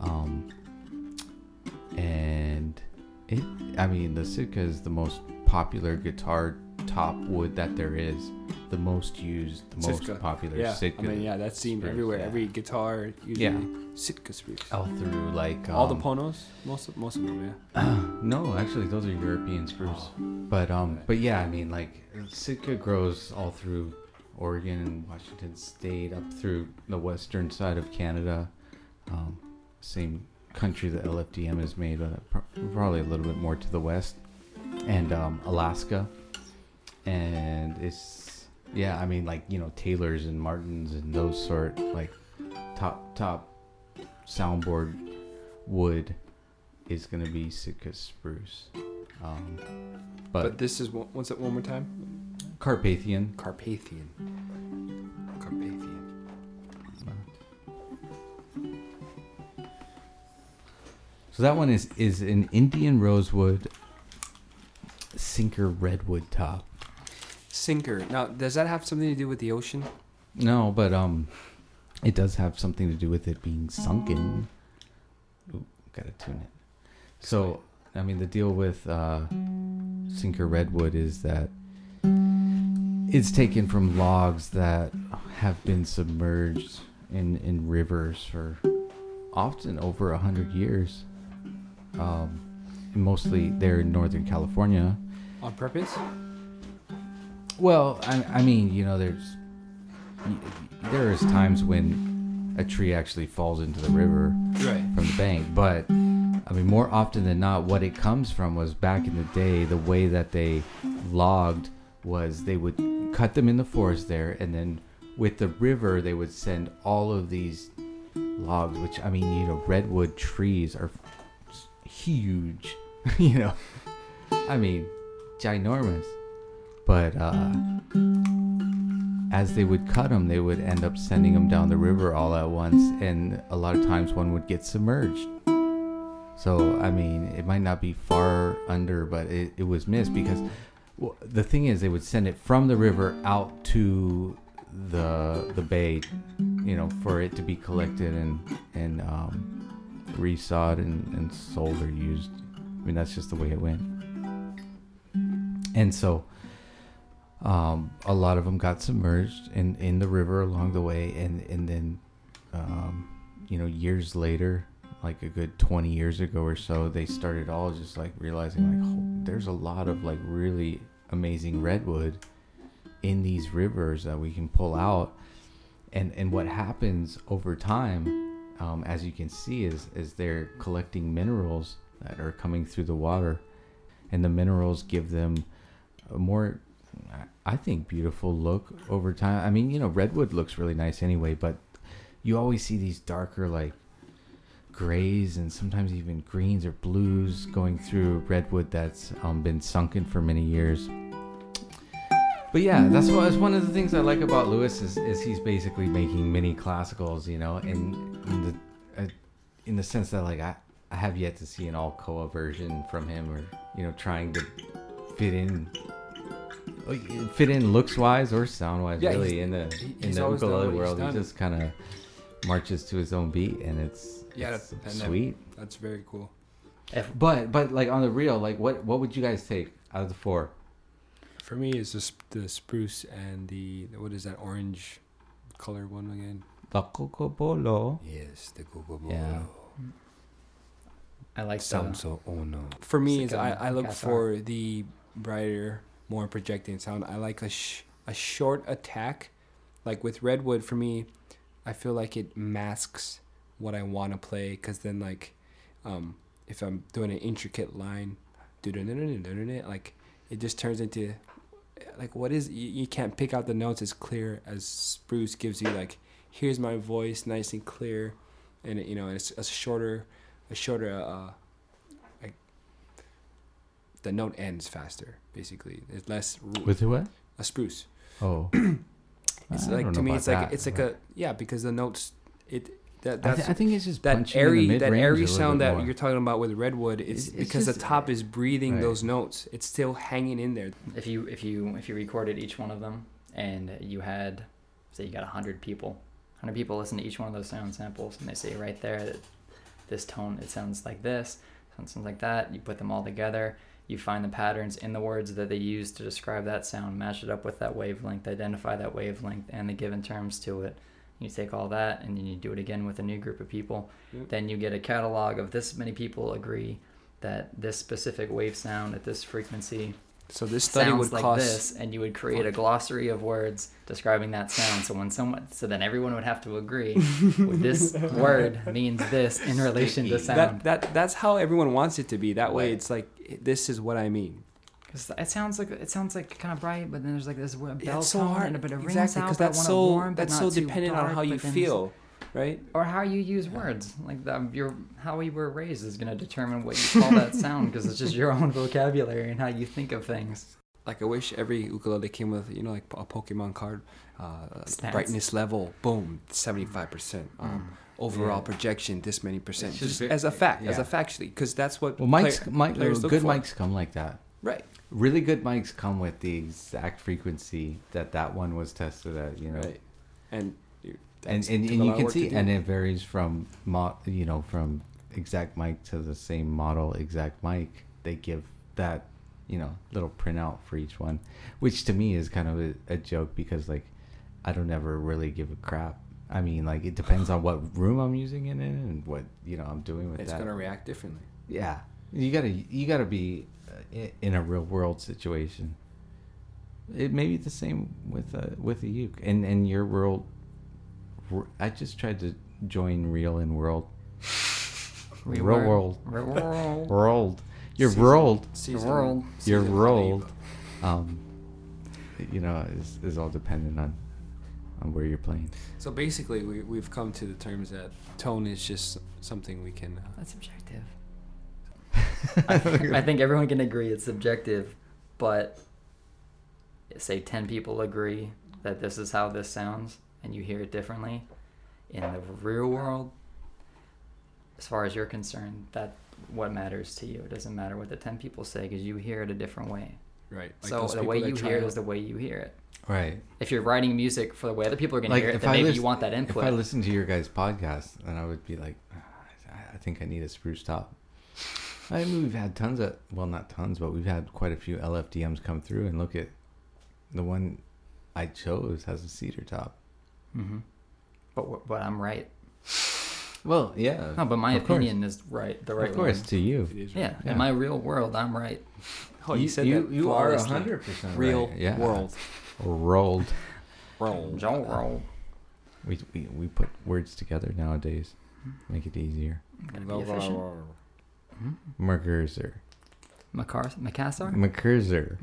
Um, and it, I mean, the Sitka is the most popular guitar top wood that there is. The most used, the Sitka. most popular yeah. Sitka. I mean, yeah, that's seen spruce, everywhere. yeah. Every guitar usually Yeah. Sitka spruce. All through like All the um, Ponos, most of, most of them, yeah. no, actually, those are European spruce. But um, but yeah, I mean, like Sitka grows all through Oregon and Washington State, up through the western side of Canada. Um, same country that LFDM is made, but probably a little bit more to the west, and um, Alaska. And it's yeah, I mean, like you know, Taylors and Martins and those sort like top top soundboard wood is gonna be Sitka spruce. Um, But, but, this is one- what's it one more time? Carpathian. Carpathian. Carpathian. So that one is is an Indian rosewood sinker redwood top. Sinker. Now, does that have something to do with the ocean? No, but um, it does have something to do with it being sunken. Ooh, gotta tune it. So I mean, the deal with uh, sinker redwood is that it's taken from logs that have been submerged in in rivers for often over a hundred years. Um, mostly there in Northern California. On purpose? Well, I, I mean, you know, there's there is times when a tree actually falls into the river Right. from the bank, but I mean, more often than not, what it comes from was back in the day, the way that they logged was they would cut them in the forest there, and then with the river, they would send all of these logs, which I mean, you know, redwood trees are huge, you know, I mean, ginormous, but uh, as they would cut them, they would end up sending them down the river all at once, and a lot of times one would get submerged. So I mean, it might not be far under, but it, it was missed because well, the thing is, they would send it from the river out to the the bay, you know, for it to be collected and and um, resawed and, and sold or used. I mean, that's just the way it went. And so, um, a lot of them got submerged in, in the river along the way, and and then, um, you know, years later, like a good twenty years ago or so, they started all just like realizing like oh, there's a lot of like really amazing redwood in these rivers that we can pull out, and and what happens over time, um, as you can see, is is they're collecting minerals that are coming through the water, and the minerals give them a more I think beautiful look over time. I mean, you know, redwood looks really nice anyway, but you always see these darker like grays and sometimes even greens or blues going through redwood that's um, been sunken for many years. But yeah, that's what that's one of the things I like about Luis is, is he's basically making mini classicals, you know, and in the uh, in the sense that like I, I have yet to see an Alcoa version from him or you know trying to fit in fit in looks wise or sound wise Yeah, really in the he- in the ukulele world. He just kind of marches to his own beat and it's Yeah, it's that- and that- sweet. That's very cool. If, But but like on the real, like what what would you guys take out of the four? For me, it's just the spruce and the what is that orange color one again? The Cocobolo. Yes, the Google Yeah. I like the, Samso Ono. For me, is I, I look for the brighter, more projecting sound. I like a sh- a short attack, like with redwood. For me, I feel like it masks what I want to play because then like um, if I'm doing an intricate line, like it just turns into like what is you, you can't pick out the notes as clear as Spruce gives you like here's my voice nice and clear and you know it's a shorter a shorter uh like the note ends faster basically. It's less with what? a spruce. Oh. It's I like don't to know me about it's like that, it's like a yeah because the notes it that I, th- I think it's just that punching in the airy that airy sound that more. you're talking about with redwood is It's- it's because just- the top is breathing Right. those notes. It's still hanging in there. If you if you if you recorded each one of them and you had say you got 100 people 100 people listen to each one of those sound samples and they say right there that this tone it sounds like this sounds like that you put them all together you find the patterns in the words that they use to describe that sound match it up with that wavelength identify that wavelength and the given terms to it. You take all that and then you do it again with a new group of people. Yep. then you get a catalog of this many people agree that this specific wave sound at this frequency so this study sounds would like cost this and you would create a glossary of words describing that sound. So when someone so then everyone would have to agree with this word means this in relation to sound. That that that's how everyone wants it to be. That way it's like this is what i mean. 'Cause it sounds like it sounds like kind of bright but then there's like this bell Yeah, so tone and a bit of rings exactly but I that's so warm, but that's not so dependent on how you feel right? Or how you use words. Like that your how you were raised is going to determine what you call that sound because it's just your own vocabulary and how you think of things. Like i wish every ukulele came with you know like a pokemon card uh, brightness level boom 75% um, overall Yeah. projection this many percent just just as a fact as a factually because that's what well mics player- mic, players good for. mics come like that. Right. Really good mics come with the exact frequency that that one was tested at you know? Right. And you- and and, and you can see and it varies from mo- you know from exact mic to the same model exact mic. They give that you know little printout for each one which to me is kind of a, a joke because like i don't ever really give a crap i mean like it depends on what room i'm using it in and what you know i'm doing with it's that. It's gonna react differently. Yeah. You gotta you gotta be uh, in a real world situation. It may be the same with a with a uke. And and your world I just tried to join real and world. Real Reword. world. Real world. world. Your Season- world. season- world. your season world. Habiba. um you know is, is all dependent on on where you're playing so basically we, we've come to the terms that tone is just something we can uh, That's subjective. I, I think everyone can agree it's subjective, but say 10 people agree that this is how this sounds and you hear it differently. In the real world, as far as you're concerned, that what matters to you. It doesn't matter what the 10 people say because you hear it a different way. Right like so the way you hear it out- is the way you hear it. right If you're writing music for the way other people are going to hear it, if then I maybe listen- you want that input. If. I listen to your guys' podcast, then I would be like, "Ah, I- I think I need a spruce top. I mean, we've had tons of, well, not tons, but we've had quite a few LFDMs come through, and look at the one I chose has a cedar top. hmm But, but I'm right. Well, yeah. No, but my of course. opinion is right. The right of course, one. to you. It is Yeah. Yeah. in my real world, I'm right. Oh you, said you, that you are flawlessly. 100% real right. Yeah. world Rolled. world Joe uh, roll. We, we, we put words together nowadays, make it easier. Gotta be efficient. Mercursor. Macar- Macassar? Mercursor.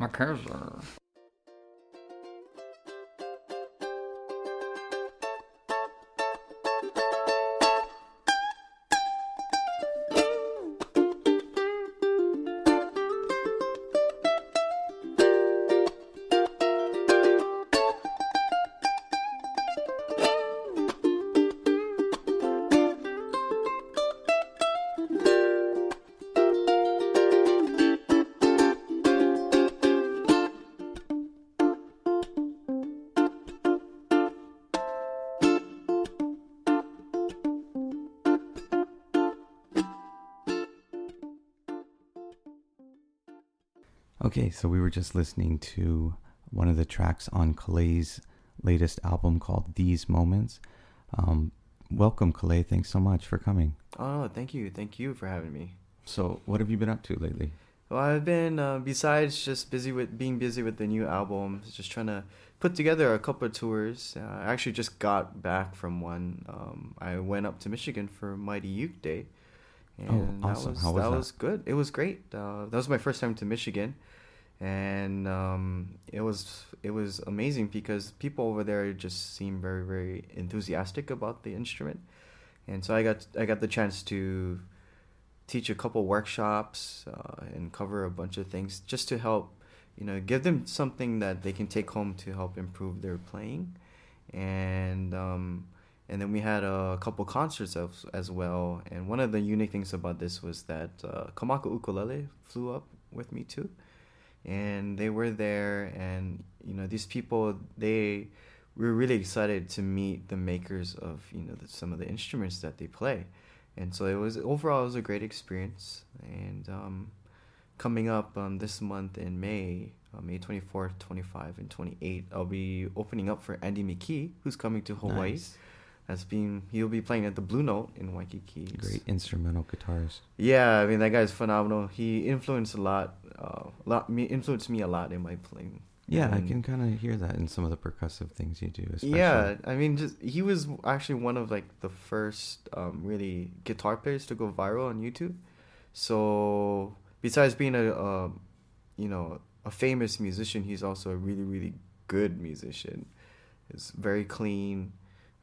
Just listening to one of the tracks on Kalei's latest album called These Moments. Um, welcome, Kaleigh. Thanks so much for coming. Oh, thank you. Thank you for having me. So, what have you been up to lately? Well, I've been uh, besides just busy with being busy with the new album, just trying to put together a couple of tours. Uh, I actually just got back from one. Um, I went up to Michigan for Mighty Uke Day, and Oh, awesome. that was How was that that? was good. It was great. Uh, that was my first time to Michigan, and um, it was it was amazing because people over there just seemed very very enthusiastic about the instrument, and so I got I got the chance to teach a couple workshops uh, and cover a bunch of things just to help you know give them something that they can take home to help improve their playing. And um, and then we had a couple concerts as, as well. And one of the unique things about this was that uh, Kamaka Ukulele flew up with me too and they were there and you know these people they were really excited to meet the makers of you know the, some of the instruments that they play. And so it was overall it was a great experience. And um, coming up um, this month in may uh, may 24th 25 and 28 i'll be opening up for andy mckee who's coming to hawaii. Nice. That's being he'll be playing at the blue note in waikiki It's- Great instrumental guitarist. yeah i mean that guy's phenomenal he influenced a lot uh, a lot me influenced me a lot in my playing Yeah, I can kind of hear that in some of the percussive things you do. Especially. Yeah, I mean, just he was actually one of like the first um, really guitar players to go viral on YouTube. So besides being a, um you know a famous musician, he's also a really really good musician. It's very clean,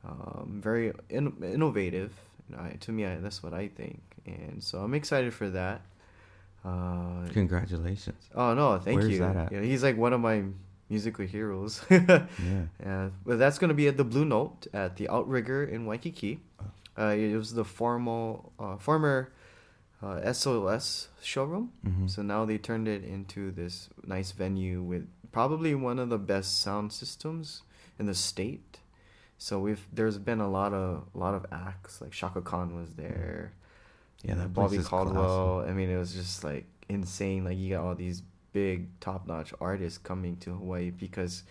um, very in- innovative. I, to me, I, that's what I think, and so I'm excited for that. Uh, Congratulations. oh no, thank Where's you. that at? Yeah, he's like one of my musical heroes. Yeah. Yeah, but that's gonna be at the Blue Note at the Outrigger in Waikiki. Uh, it was the formal, uh, former uh, SOS showroom. Mhm. So now they turned it into this nice venue with probably one of the best sound systems in the state. So we've there's been a lot of a lot of acts like Chaka Khan was there. Yeah, that Bobby Caldwell. I mean, it was just like insane. Like you got all these big top notch artists coming to Hawaii because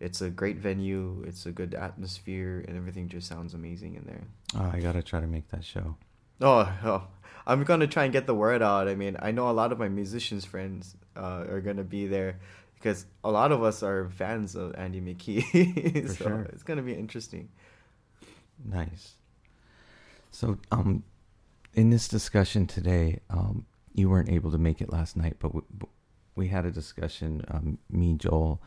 it's a great venue. It's a good atmosphere, and everything just sounds amazing in there. Oh, I gotta try to make that show. Oh, oh, I'm gonna try and get the word out. I mean, I know a lot of my musicians friends uh, are gonna be there because a lot of us are fans of Andy McKee. So sure. it's gonna be interesting. Nice. So, um, in this discussion today, um, you weren't able to make it last night, but we, we had a discussion, um, me, Joel,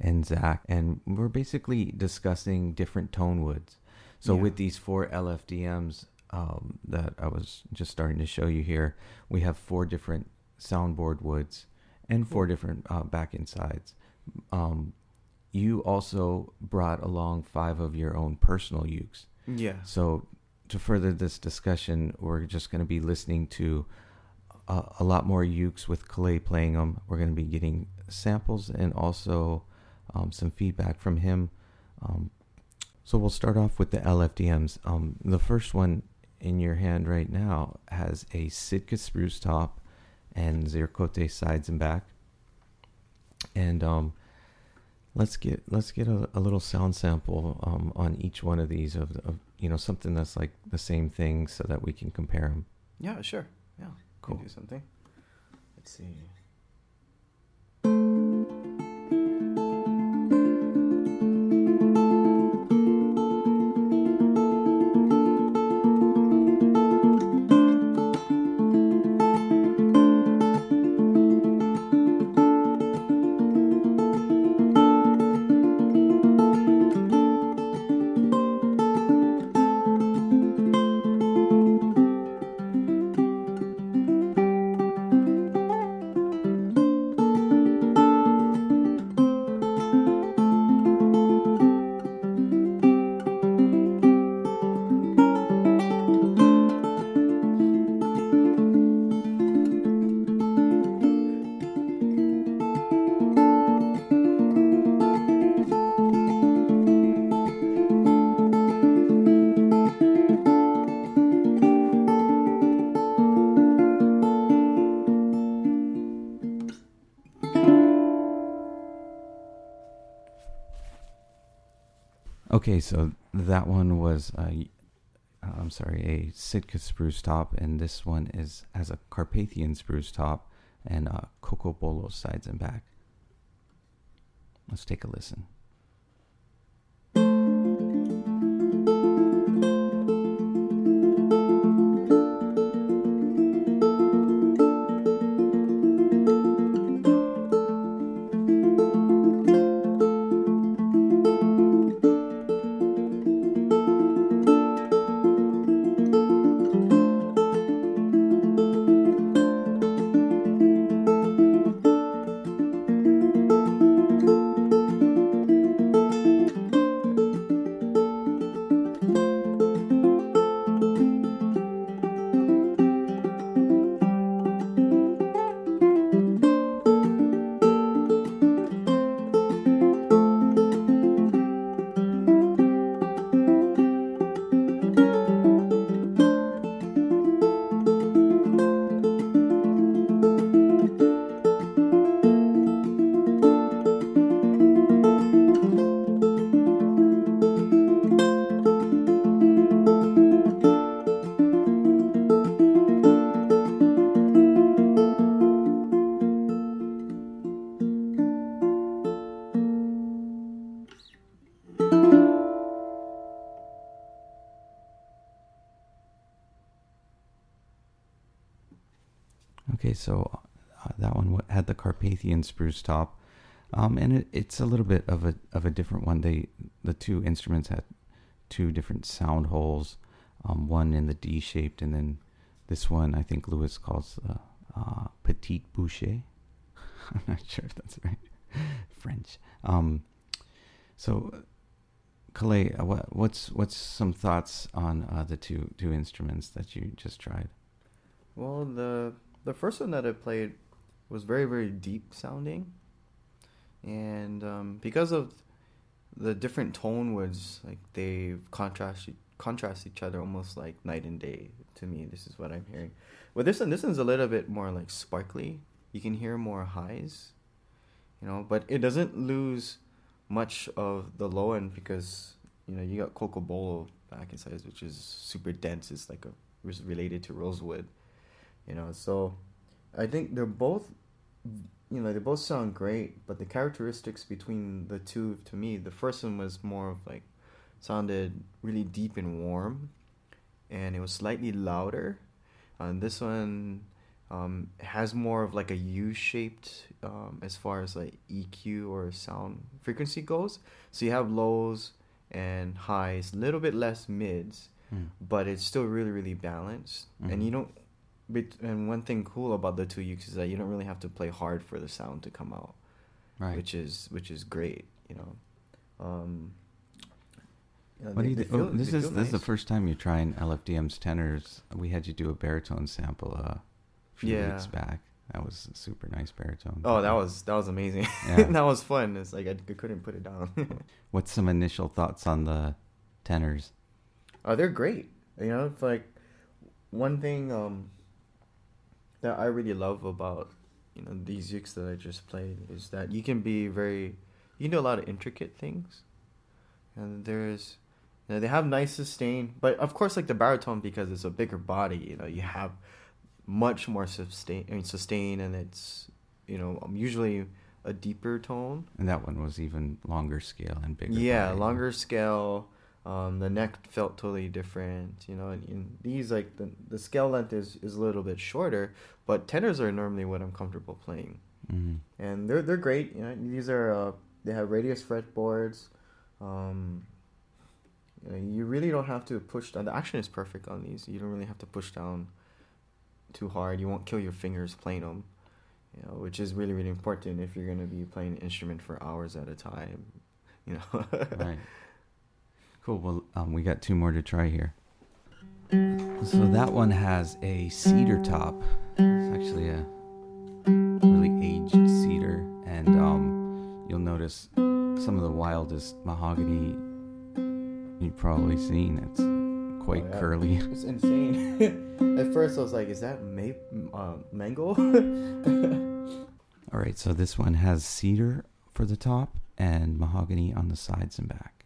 and Zach, and we're basically discussing different tone woods. So, Yeah. with these four LFDMs um, that I was just starting to show you here, we have four different soundboard woods and four different uh, back end sides. Um, you also brought along five of your own personal ukes. Yeah. So, to further this discussion, we're just going to be listening to a, a lot more ukes with Kalei playing them. We're going to be getting samples and also um, some feedback from him. Um, so, we'll start off with the LFDMs. Um, the first one in your hand right now has a Sitka spruce top and Ziricote sides and back. And um, let's get let's get a, a little sound sample um, on each one of these of, of you know something that's like the same thing so that we can compare them. Yeah. Sure. Yeah. Cool. Do something. Let's see. Okay, so that one was y- uh, I'm sorry, a Sitka spruce top, and this one is has a Carpathian spruce top, and uh, Cocobolo sides and back. Let's take a listen. Spruce top, um, and it, it's a little bit of a of a different one. They the two instruments had two different sound holes, um, one in the D shaped, and then this one I think Luis calls the uh, petite bouche. I'm not sure if that's right, French. Um, so, Kalei, uh, what, what's what's some thoughts on uh, the two two instruments that you just tried? Well, the the first one that I played was very very deep sounding, and um, because of the different tone woods, like they contrast contrast each other almost like night and day. To me, this is what I'm hearing. With this one, this one's a little bit more like sparkly. You can hear more highs, you know, but it doesn't lose much of the low end because you know you got Cocobolo back in size, which is super dense. It's like a related to rosewood you know so i think they're both you know they both sound great but the characteristics between the two to me the first one was more of like sounded really deep and warm and it was slightly louder and this one um, has more of like a u-shaped um, as far as like eq or sound frequency goes so you have lows and highs a little bit less mids Hmm. but it's still really really balanced Mhm. and you don't and one thing cool about the two ukes is that you don't really have to play hard for the sound to come out Right. which is which is great you know um you know, What they- do you thi- oh, this is feel this is the first time you're trying LFDM's tenors. We had you do a baritone sample uh, a few Yeah. weeks back. That was a super nice baritone. oh that was that was amazing Yeah. that was fun it's like I, I couldn't put it down What's some initial thoughts on the tenors? Oh, they're great. You know, it's like one thing um, that I really love about you know these ukes that I just played is that you can be very you can do a lot of intricate things, and there's you know, they have nice sustain, but of course like the baritone because it's a bigger body. You know, you have much more sustain. I mean, sustain, and it's you know um, usually a deeper tone. And that one was even longer scale and bigger. Yeah, body. longer scale. Um, the neck felt totally different, you know. And, and these like the the scale length is is a little bit shorter, but tenors are normally what I'm comfortable playing, Mhm. and they're they're great. You know, these are uh, they have radius fretboards. Um, you, know, you really don't have to push down. The action is perfect on these. You don't really have to push down too hard. You won't kill your fingers playing them. You know, which is really really important if you're gonna be playing an instrument for hours at a time. You know. right. Cool. Well, um, we got two more to try here. So that one has a cedar top. It's actually a really aged cedar, and um, you'll notice some of the wildest mahogany you've probably seen. It's quite Oh, yeah. curly. It's insane. At first, I was like, "Is that ma- uh, mango?" All right, so this one has cedar for the top and mahogany on the sides and back.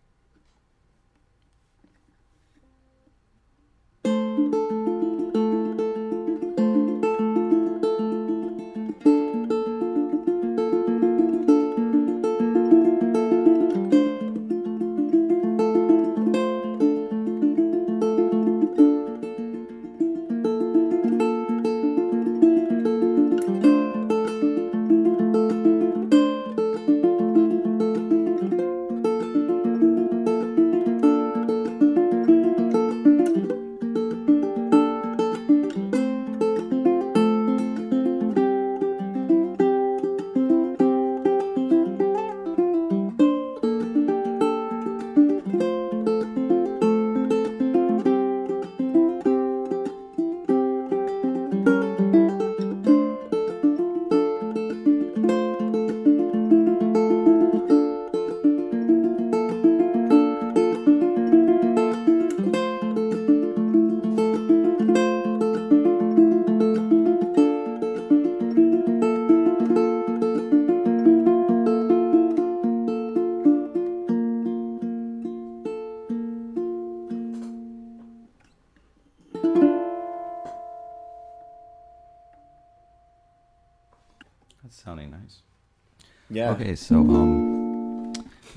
Okay, so um,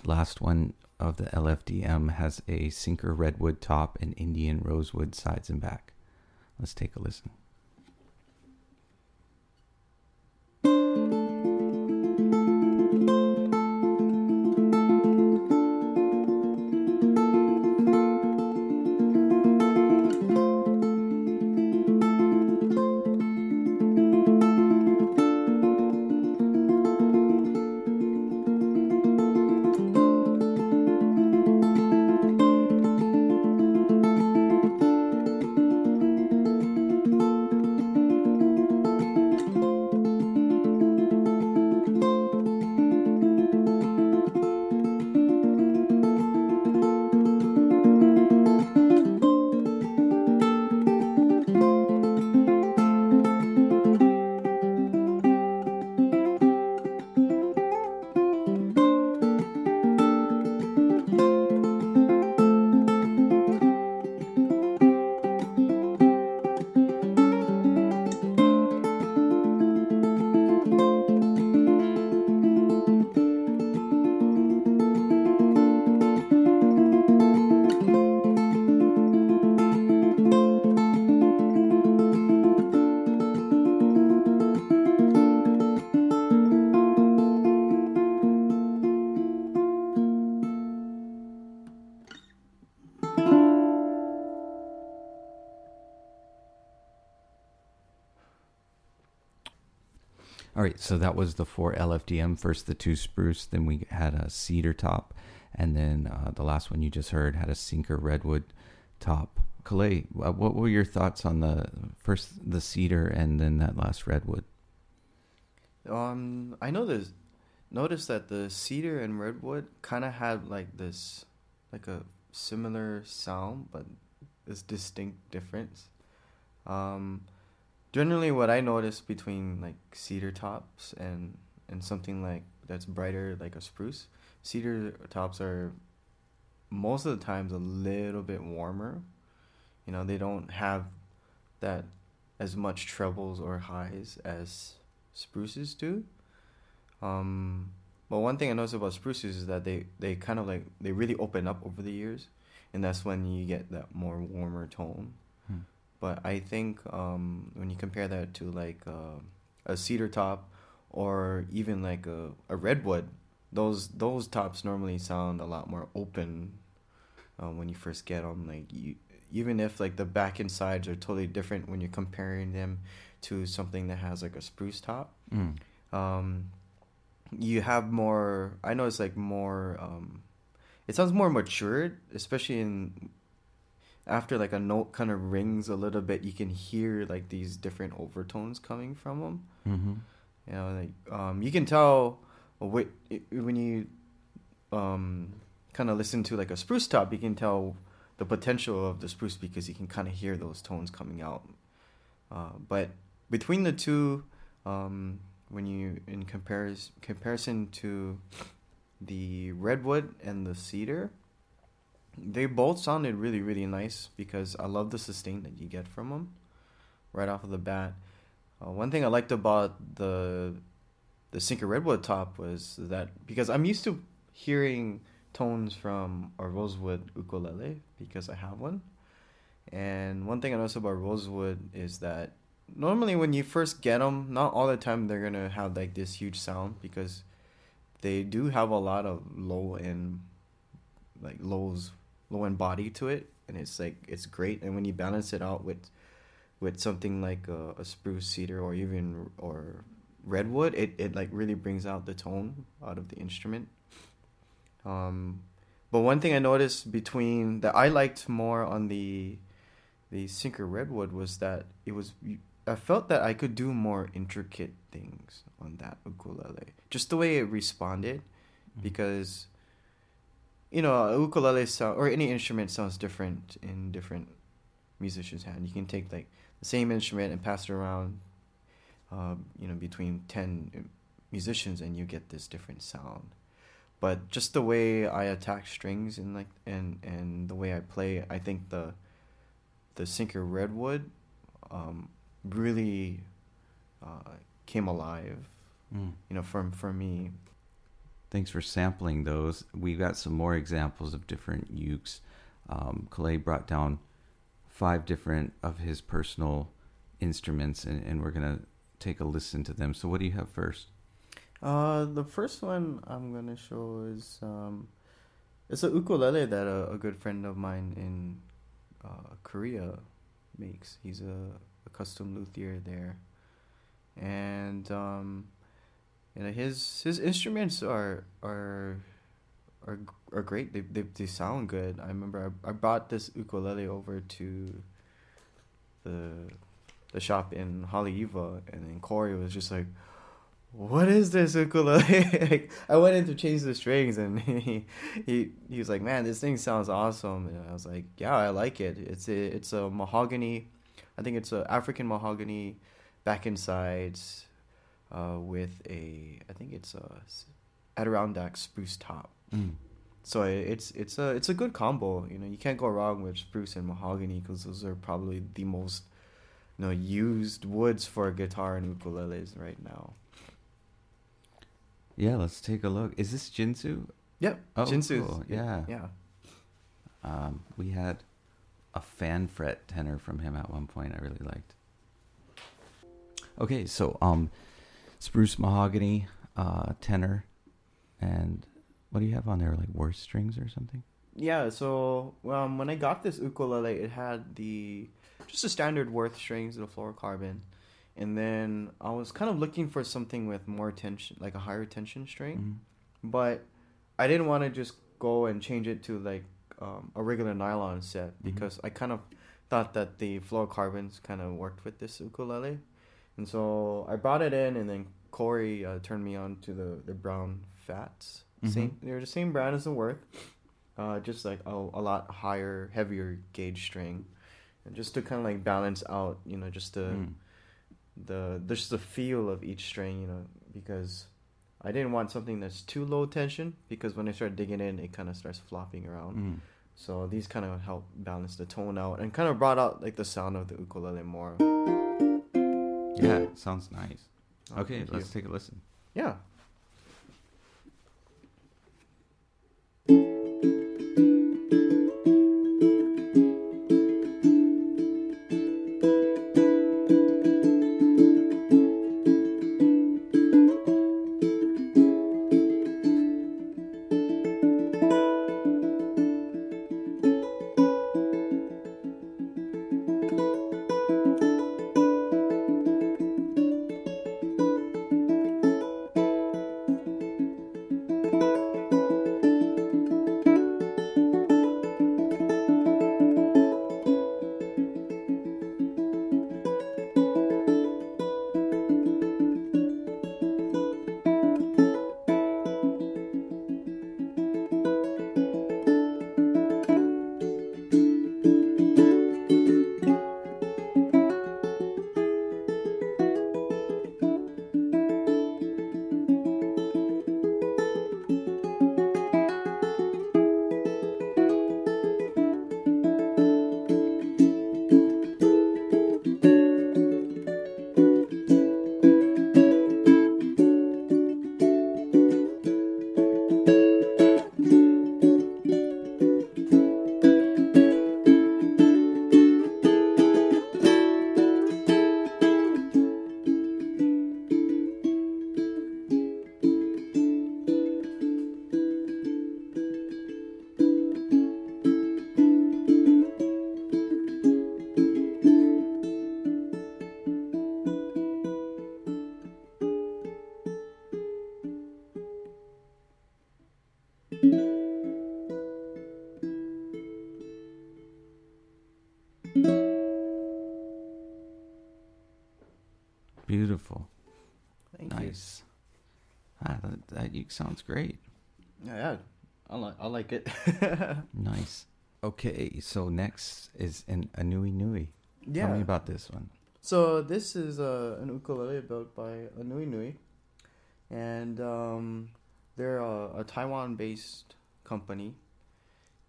last one of the LFDM has a Sinker redwood top and Indian rosewood sides and back. Let's take a listen. Was the four LFDM. First, the two spruce, then we had a cedar top, and then uh, the last one you just heard had a sinker redwood top. Kalei, what were your thoughts on the first the cedar and then that last redwood? Um, I know there's noticed that the cedar and redwood kind of had like this, like a similar sound, but this distinct difference. Um, generally, what I noticed between like cedar tops and and something like that's brighter, like a spruce, cedar tops are most of the times a little bit warmer. You know, they don't have that as much trebles or highs as spruces do. Um, but one thing I noticed about spruces is that they, they kind of like they really open up over the years, and that's when you get that more warmer tone. Hmm. But I think um, when you compare that to like uh, a cedar top or even like a, a redwood, those those tops normally sound a lot more open uh, when you first get them. Like you, even if like the back and sides are totally different when you're comparing them to something that has like a spruce top Mm. um, you have more. I know it's like more. Um, it sounds more matured, especially in after like a note kind of rings a little bit. You can hear like these different overtones coming from them. Mm-hmm. You know, like um, you can tell wh- when you um, kind of listen to like a spruce top. You can tell the potential of the spruce because you can kind of hear those tones coming out. Uh, but between the two, um, when you in compares comparison to the redwood and the cedar, they both sounded really really nice because I love the sustain that you get from them right off of the bat. Uh, one thing I liked about the the Sinker Redwood top was that because I'm used to hearing tones from a rosewood ukulele because I have one. And one thing I noticed about rosewood is that normally when you first get them, not all the time they're gonna have like this huge sound because they do have a lot of low end, like lows, low end body to it, and it's like it's great. And when you balance it out with with something like a, a spruce cedar or even or redwood, it, it like really brings out the tone out of the instrument. Um, but one thing I noticed between that I liked more on the the Sinker Redwood was that it was I felt that I could do more intricate things on that ukulele. Just the way it responded because you know, ukulele sound or any instrument sounds different in different musicians' hand. You can take like the same instrument and pass it around uh, you know, between 10 musicians and you get this different sound but just the way I attack strings and like and and the way I play, I think the the Sinker Redwood um, really uh, came alive Mm. you know, for for me. Thanks for sampling those. We've got some more examples of different ukes. Um, Kalei brought down five different of his personal instruments, and, and we're going to take a listen to them. So, what do you have first? Uh, the first one I'm gonna show is um, it's a ukulele that a, a good friend of mine in uh, Korea makes. He's a, a custom luthier there, and um, you know his his instruments are are are are great. They they they sound good. I remember I, I brought this ukulele over to the the shop in Haleiwa, and then Corey was just like, "What is this ukulele?" like, I went in to change the strings, and he he he was like, "Man, this thing sounds awesome." And I was like, "Yeah, I like it. It's a it's a mahogany, I think it's a African mahogany back and sides, uh, with a I think it's a Adirondack spruce top." Mm. So it's it's a it's a good combo. You know, you can't go wrong with spruce and mahogany because those are probably the most you know used woods for guitar and ukuleles right now. Yeah, let's take a look. Is this Jinsu? Yep, Oh, Jinsu's- cool. Yeah. yeah. Um, we had a fan fret tenor from him at one point. I really liked. Okay, so um, spruce mahogany uh, tenor, and what do you have on there? Like Worth strings or something? Yeah, so um, when I got this ukulele, it had the just the standard Worth strings, and a fluorocarbon, and then I was kind of looking for something with more tension, like a higher tension string, Mhm. but I didn't want to just go and change it to like um, a regular nylon set Mhm. because I kind of thought that the fluorocarbons kind of worked with this ukulele, and so I brought it in, and then Corey uh, turned me on to the the brown fats. Same, they're the same brand as the Worth uh, just like a, a lot higher, heavier gauge string, and just to kind of like balance out, you know, just the Mm. the just the feel of each string, you know, because I didn't want something that's too low tension because when I start digging in, it kind of starts flopping around. Mm. So these kind of help balance the tone out and kind of brought out like the sound of the ukulele more. Yeah, sounds nice. Oh, Okay, let's you. take a listen. Yeah. Okay, so next is an aNueNue. yeah. Tell me about this one. So this is uh, an ukulele built by aNueNue, and um, they're a, a Taiwan-based company,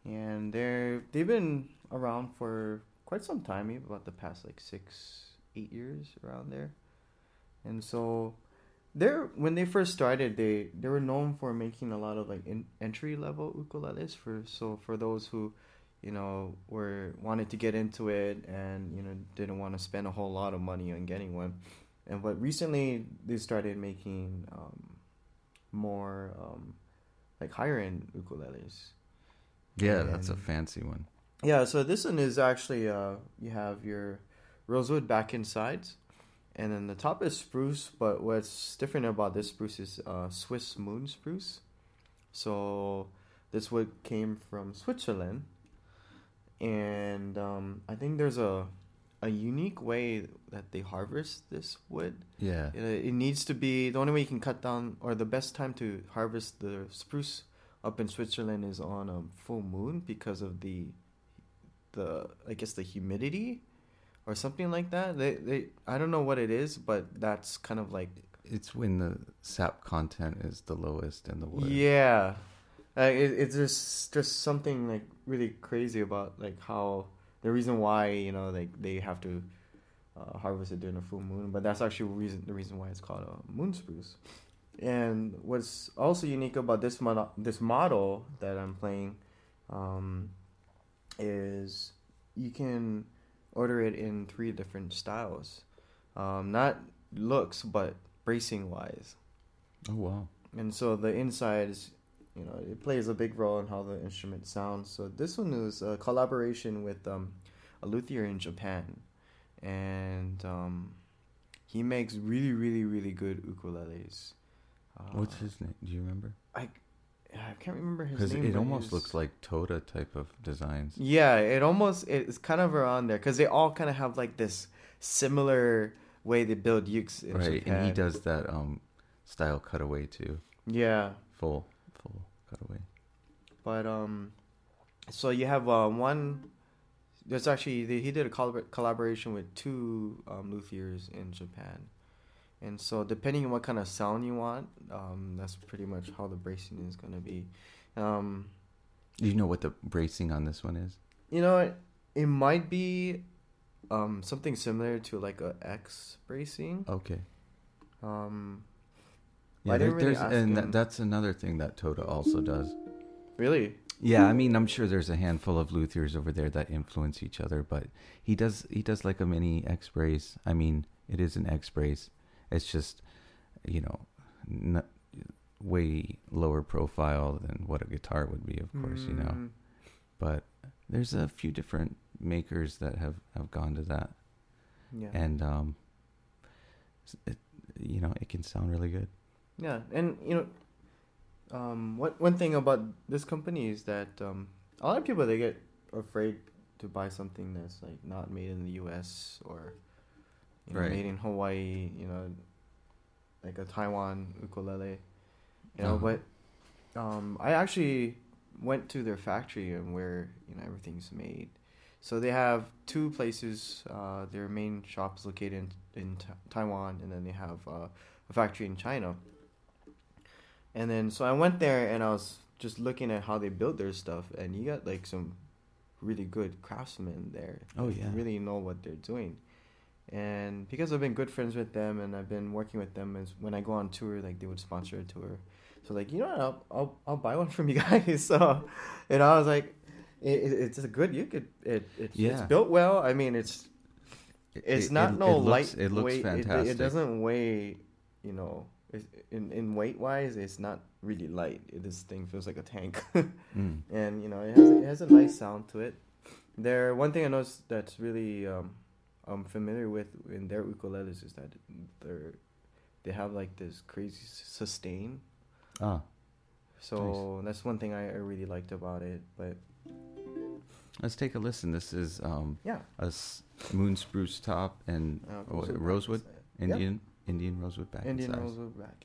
and they're they've been around for quite some time, maybe about the past like six, eight years around there, and so they're when they first started, they they were known for making a lot of like in, entry level ukuleles for so for those who, you know, were wanted to get into it and you know didn't want to spend a whole lot of money on getting one, and but recently they started making um, more um, like higher end ukuleles. Yeah, that's a fancy one. Yeah, so this one is actually uh you have your rosewood back and sides, and then the top is spruce. But what's different about this spruce is uh Swiss moon spruce. So this wood came from Switzerland, and um, I think there's a a unique way that they harvest this wood. Yeah. It, it needs to be the only way you can cut down, or the best time to harvest the spruce up in Switzerland is on a full moon because of the, the I guess the humidity, or something like that. They they I don't know what it is, but that's kind of like It's when the sap content is the lowest in the wood. yeah, uh, it, it's just just something like really crazy about like how the reason why you know like they have to uh, harvest it during a full moon, but that's actually reason the reason why it's called a moon spruce. And what's also unique about this model, this model that I'm playing, um, is you can order it in three different styles, um, not looks but bracing wise Oh wow. and so the inside is you know it plays a big role in how the instrument sounds so this one is a collaboration with um, a luthier in japan and um, he makes really really really good ukuleles uh, What's his name? Do you remember? i i can't remember his Because name it almost his- looks like Toda type of designs. yeah it almost it's kind of around there because they all kind of have like this similar way they build ukes in right, japan and he does that um style cutaway too. yeah Full full cutaway. But um, so you have uh, one. There's actually he did a collab- collaboration with two um, luthiers in Japan, and so depending on what kind of sound you want, um, that's pretty much how the bracing is gonna be. Um, Do you know what the bracing on this one is? you know, it, it might be um, something similar to like a X bracing. Okay. Um, Yeah, there, really there's and him. that's another thing that Toda also does. really, Yeah, I mean, I'm sure there's a handful of luthiers over there that influence each other, but he does he does like a mini X brace. I mean, it is an X brace. It's just, you know, n- way lower profile than what a guitar would be, of course, you know. Mm, But there's a few different makers that have have gone to that, Yeah. and um, it, you know, it can sound really good. Yeah, and you know, um, one one thing about this company is that um, a lot of people they get afraid to buy something that's like not made in the U.S. or you know, Right. made in Hawaii. You know, like a Taiwan ukulele. You know, Uh-huh. but um, I actually went to their factory and where you know everything's made. So they have two places. Uh, their main shop is located in, in Ta- Taiwan, and then they have uh, a factory in China. And then so I went there and I was just looking at how they build their stuff, and you got like some really good craftsmen there. Oh, yeah. really know what they're doing. And because I've been good friends with them and I've been working with them, is when I go on tour, like they would sponsor a tour. So like you know what, I'll I'll, I'll buy one from you guys. So, and I was like, it, it, it's a good you could it, it it's Yeah. built well. I mean it's it's it- not it- no it looks, light. It looks weight. It- It, doesn't weigh, you know, it's, in in weight wise, it's not really light. This thing feels like a tank, Mm. and you know, it has it has a nice sound to it. There, one thing I noticed that's really um, I'm familiar with in their ukuleles is that they're they have like this crazy sustain. Ah, So that's one thing I, I really liked about it. But let's take a listen. This is um, yeah, a s- moon spruce top and uh, back rosewood, Indian. Yep. Indian rosewood back Indian and size. rosewood back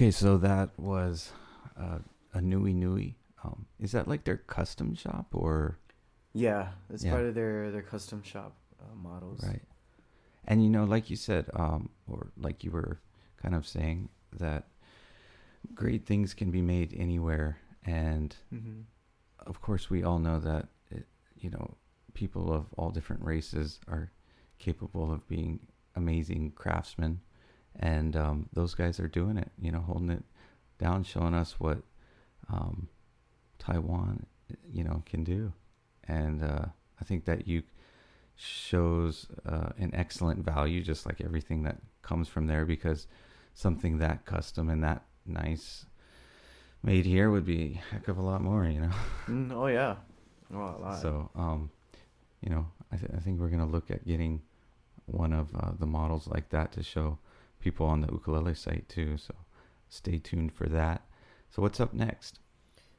Okay, so that was uh, aNueNue. Um, is that like their custom shop or Yeah, it's Yeah. part of their their custom shop uh, models. right? And you know, like you said, um, or like you were kind of saying that great things can be made anywhere, and Mm-hmm. of course, we all know that it, you know people of all different races are capable of being amazing craftsmen, and um, those guys are doing it. You know, holding it down, showing us what um, Taiwan, you know, can do, and uh, I think that you shows uh, an excellent value, just like everything that comes from there, because something that custom and that nice made here would be a heck of a lot more, you know. Mm, oh yeah, oh. So, um, you know, I, th- I think we're gonna look at getting one of uh, the models like that to show people on the ukulele site too. So, stay tuned for that. So, what's up next?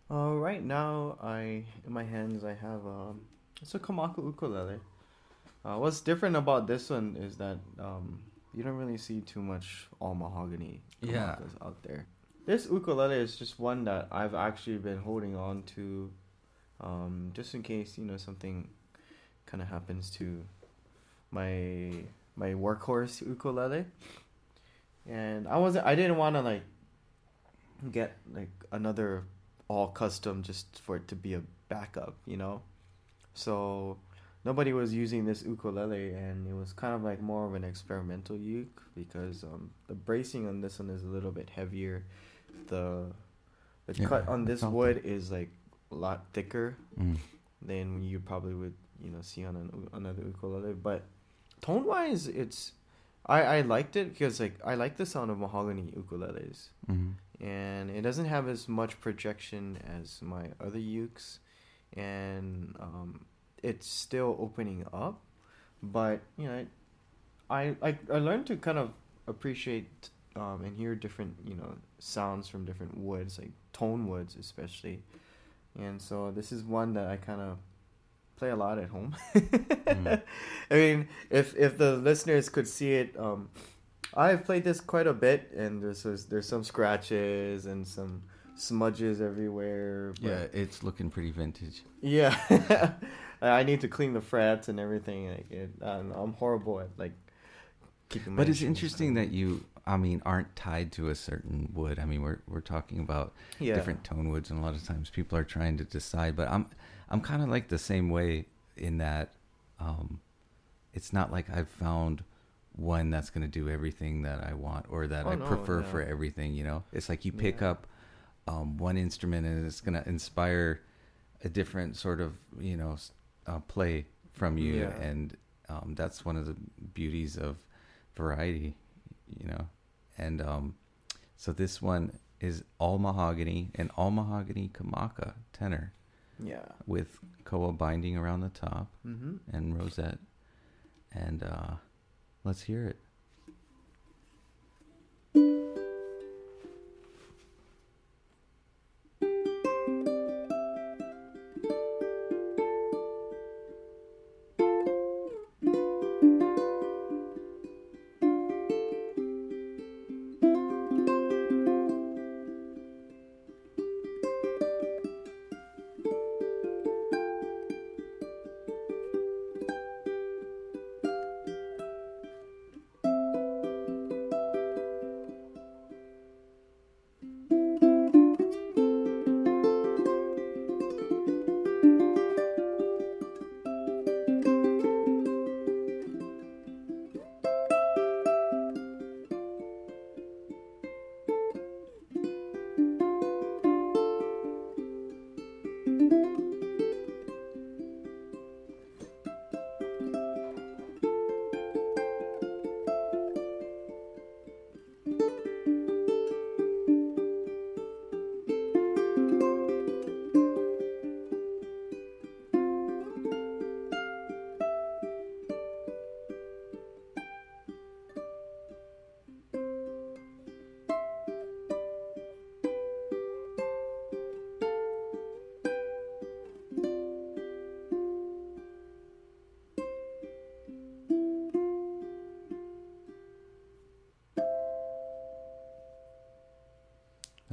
Uh, right now, I in my hands I have um, it's a Kamaka ukulele. Uh, what's different about this one is that um, you don't really see too much all mahogany Yeah. Kamakas out there. This ukulele is just one that I've actually been holding on to, um, just in case you know something kind of happens to my my workhorse ukulele. And I wasn't. I didn't want to like get like another all custom just for it to be a backup, you know. So nobody was using this ukulele, and it was kind of like more of an experimental uke because um, the bracing on this one is a little bit heavier. The the Yeah, cut on this wood is like a lot thicker Mm. than you probably would you know see on an, another ukulele. But tone wise, it's I I liked it because like I like the sound of mahogany ukuleles. Hmm and it doesn't have as much projection as my other ukes. And um, it's still opening up. But you know I, I i learned to kind of appreciate um, and hear different you know sounds from different woods like tone woods especially. And so this is one that i kind of play a lot at home Mm. i mean if if the listeners could see it um I've played this quite a bit, and there's there's, some scratches and some smudges everywhere. but- Yeah, it's looking pretty vintage. yeah. I need to clean the frets and everything. Like it, I'm, I'm horrible at like keeping. My But it's interesting that you, I mean, aren't tied to a certain wood. I mean, we're we're talking about yeah. different tone woods, and a lot of times people are trying to decide. But I'm I'm kind of like the same way in that um, it's not like I've found one that's going to do everything that I want or that Oh, I no, prefer for everything. You know, it's like you pick Yeah. up um, one instrument and it's going to inspire a different sort of you know uh, play from you, Yeah. and um, that's one of the beauties of variety. You know, and um, so this one is all mahogany and all mahogany kamaka tenor Yeah. with koa binding around the top Mm-hmm. and rosette. And uh, let's hear it.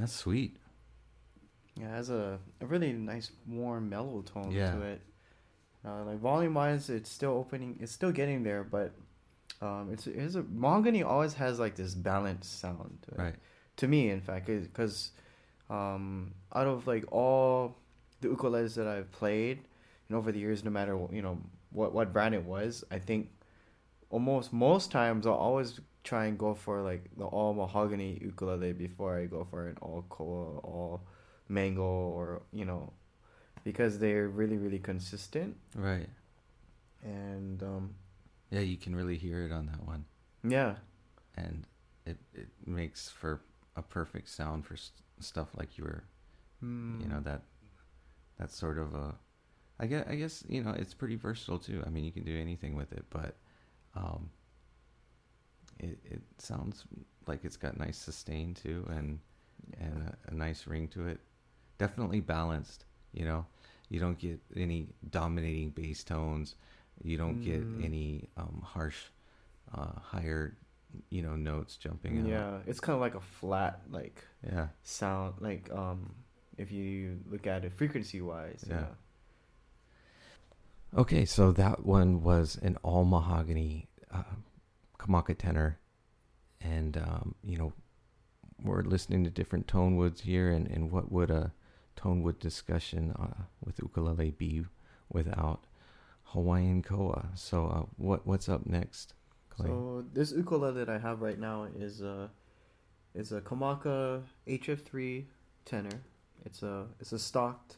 That's sweet. Yeah, it has a, a really nice warm mellow tone Yeah. to it. Uh, like volume wise, it's still opening. It's still getting there, but um, it's it's a mahogany always has like this balanced sound to it. Right. To me, in fact, because um, out of like all the ukuleles that I've played, and over the years, no matter what, you know what what brand it was, I think almost most times I'll always try and go for like the all mahogany ukulele before I go for an all koa, all mango, or you know, because they're really really consistent Right. and um, Yeah, you can really hear it on that one, yeah, and it it makes for a perfect sound for st- stuff like you were, you know Mm. that that sort of a. I guess I guess you know it's pretty versatile too. I mean, you can do anything with it, but um, it it sounds like it's got nice sustain too, and and a, a nice ring to it. Definitely balanced. You know, you don't get any dominating bass tones. You don't get Mm. any um, harsh, uh, higher, you know, notes jumping out. yeah, it's kind of like a flat like Yeah. sound like um if you look at it frequency wise Yeah. yeah Okay, so that one was an all mahogany uh, Kamaka tenor, and um, you know we're listening to different tone woods here, and, and what would a tone wood discussion uh, with ukulele be without Hawaiian koa? So uh, what what's up next, Kalei? So this ukulele that I have right now is a is a Kamaka HF3 tenor. It's a it's a stocked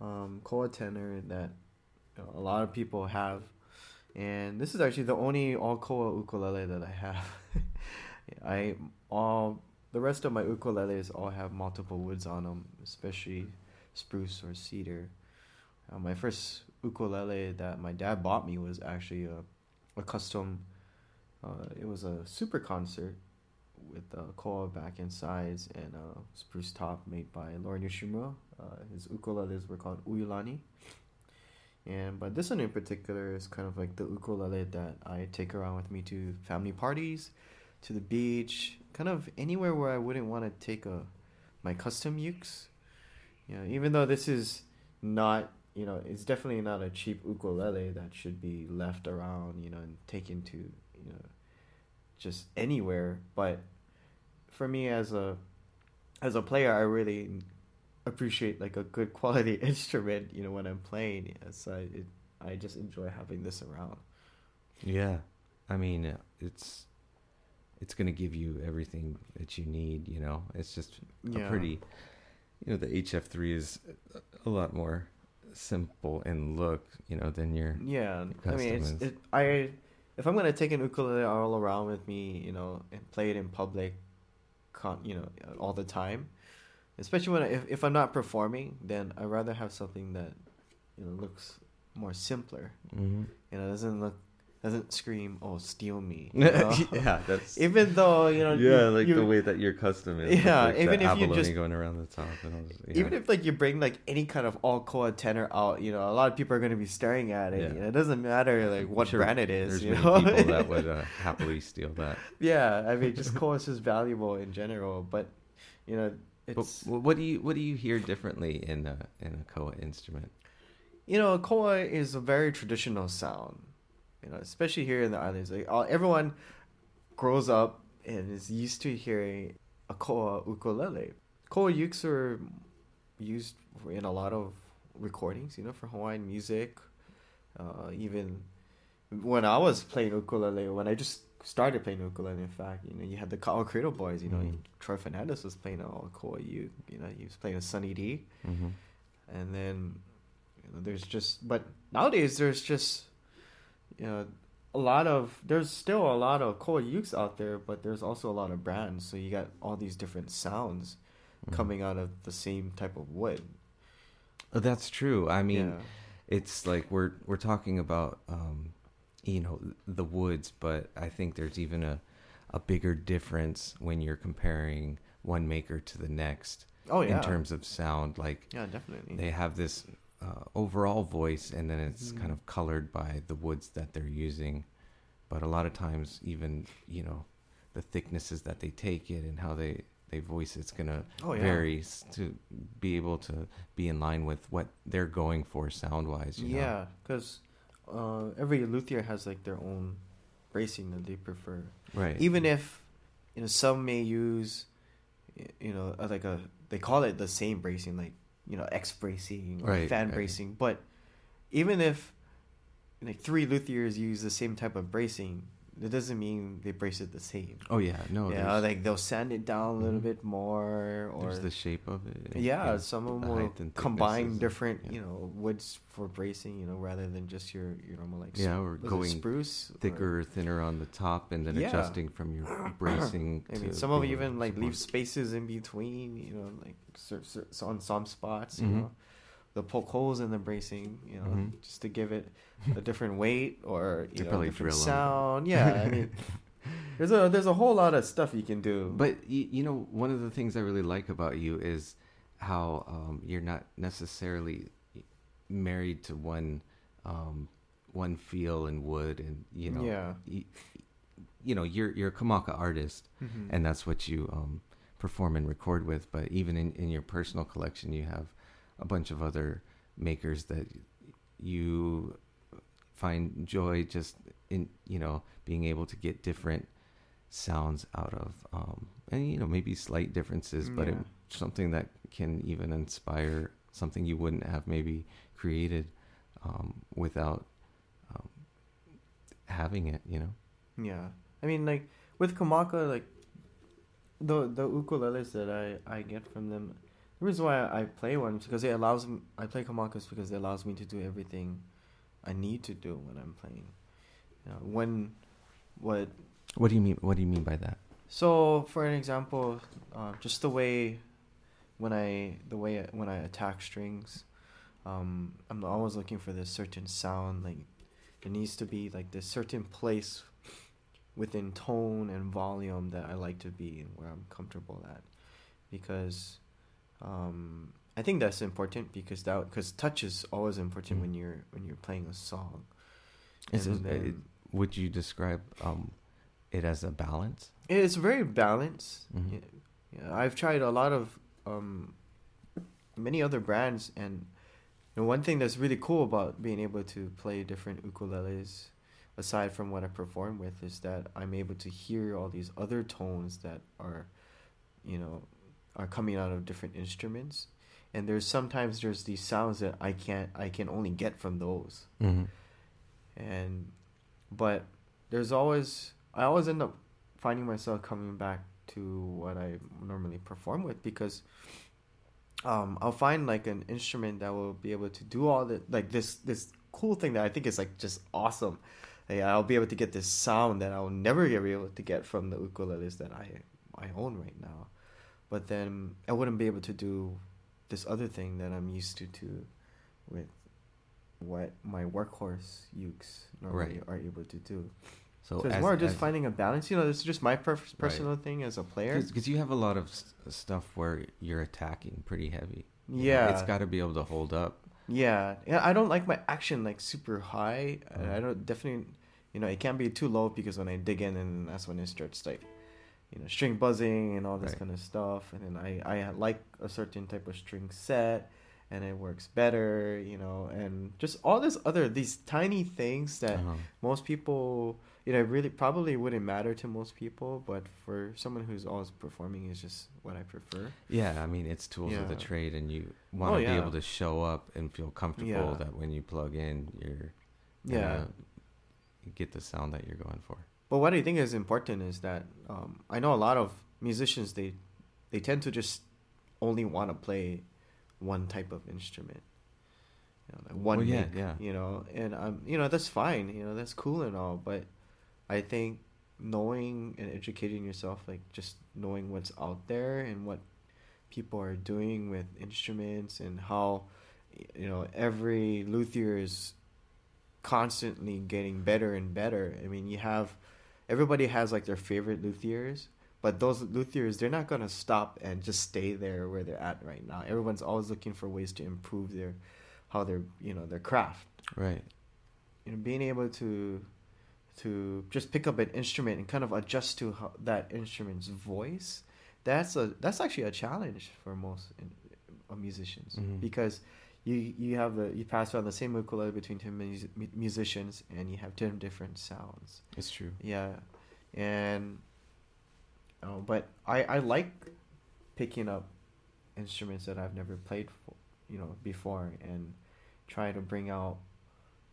um, koa tenor that a lot of people have, and this is actually the only all koa ukulele that I have. I all the rest of my ukuleles all have multiple woods on them, especially spruce or cedar. Uh, my first ukulele that my dad bought me was actually a, a custom uh, it was a super concert with uh, koa back and sides and uh, spruce top made by Lauren Yoshimura. Uh, his ukuleles were called Uyulani. And but this one in particular is kind of like the ukulele that I take around with me to family parties, to the beach, kind of anywhere where I wouldn't want to take a my custom ukes. You know, even though this is not, you know, it's definitely not a cheap ukulele that should be left around, you know, and taken to, you know, just anywhere. But for me as a as a player, I really appreciate like a good quality instrument. You know, when I'm playing, so I it, I just enjoy having this around. Yeah, I mean it's it's gonna give you everything that you need. You know, it's just a Yeah. pretty. You know, the HF3 is a lot more simple in look. You know, than your Yeah, I mean, it's, it, I if I'm gonna take an ukulele all around with me, you know, and play it in public, con, you know, all the time, especially when I, if if I'm not performing, then I'd rather have something that, you know, looks more simpler. Mhm. You know, doesn't look doesn't scream, "Oh, steal me." you know? yeah, that's even though you know, yeah, you- like you- the way that your custom is. Yeah, like, even if you just- going around the top and all this, yeah. Even if like you bring like any kind of all koa tenor out, you know, a lot of people are gonna be staring at it. Yeah. You know, it doesn't matter like what sure brand it is. you know, people that would uh, happily steal that. yeah, I mean, just koa is just valuable in general, but you know, it's wh- what do you what do you hear differently in a in a koa instrument? you know, a koa is a very traditional sound. You know, especially here in the islands, like all, everyone grows up and is used to hearing a koa ukulele. Koa ukes are used in a lot of recordings. You know, for Hawaiian music. Uh, even when I was playing ukulele, when I just started playing ukulele, in fact, you know, you had the Crater Boys. You know, Mhm. Troy Fernandez was playing a koa uke. You know, he was playing a Sonny D Mm-hmm. and then you know, there's just but nowadays there's just you know a lot of there's still a lot of koa ukes out there but there's also a lot of brands so you got all these different sounds Mm-hmm. coming out of the same type of wood Oh, that's true. I mean, yeah. it's like we're we're talking about um, you know the woods, but I think there's even a a bigger difference when you're comparing one maker to the next oh yeah in terms of sound. Like yeah definitely they have this uh, overall voice, and then it's Mhm. kind of colored by the woods that they're using. But a lot of times, even you know, the thicknesses that they take it and how they they voice it's gonna Oh, yeah. vary to be able to be in line with what they're going for sound wise. Yeah, because uh, every luthier has like their own bracing that they prefer. Right. Even if you know some may use, you know, like a they call it the same bracing, like you know X bracing or Right, fan right. bracing. But even if like three luthiers use the same type of bracing, it doesn't mean they brace it the same. Oh yeah. No. yeah, like they'll sand it down a little Mhm. bit more, or there's the shape of it. yeah, some of them will combine different, yeah. you know, woods for bracing, you know, rather than just your your normal like Yeah, or going spruce thicker or thinner on the top, and then Yeah. adjusting from your bracing. I mean, some of be it able to even like leave spaces in between, you know, like cer- so on some spots, you Mhm. know, the poke holes in the bracing, you know, Mhm. just to give it a different weight or you To know, probably different sound. Yeah, I mean, there's a there's a whole lot of stuff you can do. But you, you know, one of the things I really like about you is how um, you're not necessarily married to one um, one feel and wood, and you know, Yeah. you, you know, you're you're a Kamaka artist, Mhm. and that's what you um, perform and record with. But even in, in your personal collection, you have a bunch of other makers that you find joy just in you know being able to get different sounds out of um and you know maybe slight differences but it, something that can even inspire something you wouldn't have maybe created um without um having it you know Yeah, I mean, like with Kamaka, like the the ukuleles that I I get from them. The reason why I play one is because it allows me. I play Kamakas because it allows me to do everything I need to do when I'm playing. You know, when what what do you mean what do you mean by that so for an example, uh, just the way when I the way I, when I attack strings, um, I'm always looking for this certain sound. Like it needs to be like this certain place within tone and volume that I like to be and where I'm comfortable at, because um, I think that's important because that because touch is always important Mm. when you're when you're playing a song. Is it- then- it- would you describe um it as a balance It's very balanced. Mhm. Yeah, yeah, I've tried a lot of um, many other brands, and you know, one thing that's really cool about being able to play different ukuleles, aside from what I perform with, is that I'm able to hear all these other tones that are, you know, are coming out of different instruments, and there's sometimes there's these sounds that I can't I can only get from those mm-hmm. and but there's always I always end up finding myself coming back to what I normally perform with because um I'll find like an instrument that will be able to do all the like this this cool thing that I think is like just awesome. Like, I'll be able to get this sound that I'll never be able to get from the ukuleles that I I own right now. But then I wouldn't be able to do this other thing that I'm used to to with what my workhorse ukes normally Right. are able to do. so, So, it's as- more just as- finding a balance. You know, this is just my per- personal thing as a player. because you have a lot of s- stuff where you're attacking pretty heavy. You know, Yeah. it's got to be able to hold up. Yeah, yeah. I don't like my action like super high. Mhm. I don't definitely, you know, it can't be too low because when I dig in, and that's when it starts like, you know, string buzzing and all this Right. kind of stuff. And then I I like a certain type of string set, and it works better. You know, and just all this other these tiny things that Uh-huh. most people, you know, really probably wouldn't matter to most people, but for someone who's always performing is just what I prefer. Yeah, I mean it's tools of the trade, and you want Oh, to yeah. be able to show up and feel comfortable Yeah. that when you plug in, you're Yeah. gonna get the sound that you're going for. But what I think is important is that um, I know a lot of musicians they they tend to just only want to play one type of instrument, you know, like one Well, yeah, lick, yeah. you know, and um, you know that's fine, you know that's cool and all, but I think knowing and educating yourself, like just knowing what's out there and what people are doing with instruments and how you know every luthier is constantly getting better and better. I mean, you have everybody has like their favorite luthiers, but those luthiers they're not gonna stop and just stay there where they're at right now. Everyone's always looking for ways to improve their how their you know their craft. Right. You know, being able to to just pick up an instrument and kind of adjust to how, that instrument's voice that's a that's actually a challenge for most in, uh, musicians Mhm. because you you have the you pass around the same ukulele between two mus- musicians and you have ten different sounds. It's true. Yeah, and oh, but I I like picking up instruments that I've never played for, you know, before and try to bring out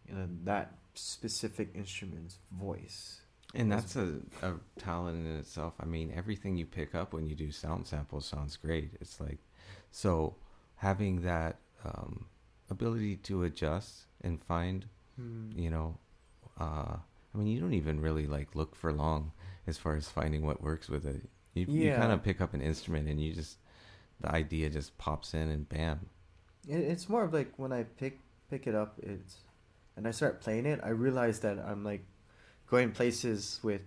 you know that specific instrument's voice. And That's- that's a, a talent in itself. I mean, everything you pick up when you do sound samples sounds great. It's like, so having that um, ability to adjust and find, you know, uh, I mean, you don't even really like look for long as far as finding what works with it. You, you kind of pick up an instrument and you just, the idea just pops in and bam. It, it's more of like when I pick pick it up, it's and I start playing it. I realize that I'm like going places with,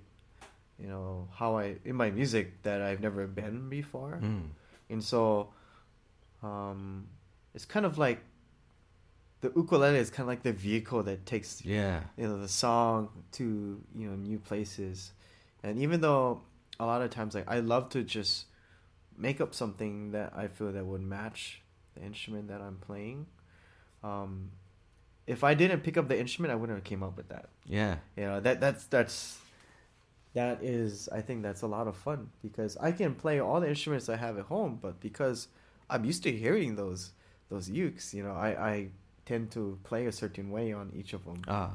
you know, how I in my music that I've never been before, Mm. and so, um, it's kind of like the ukulele is kind of like the vehicle that takes Yeah. you know the song to you know new places and even though a lot of times like i love to just make up something that i feel that would match the instrument that i'm playing um if i didn't pick up the instrument i wouldn't have came up with that Yeah. you know that that's that's that is i think that's a lot of fun because i can play all the instruments i have at home but because i'm used to hearing those those ukes you know i i tend to play a certain way on each of them Ah,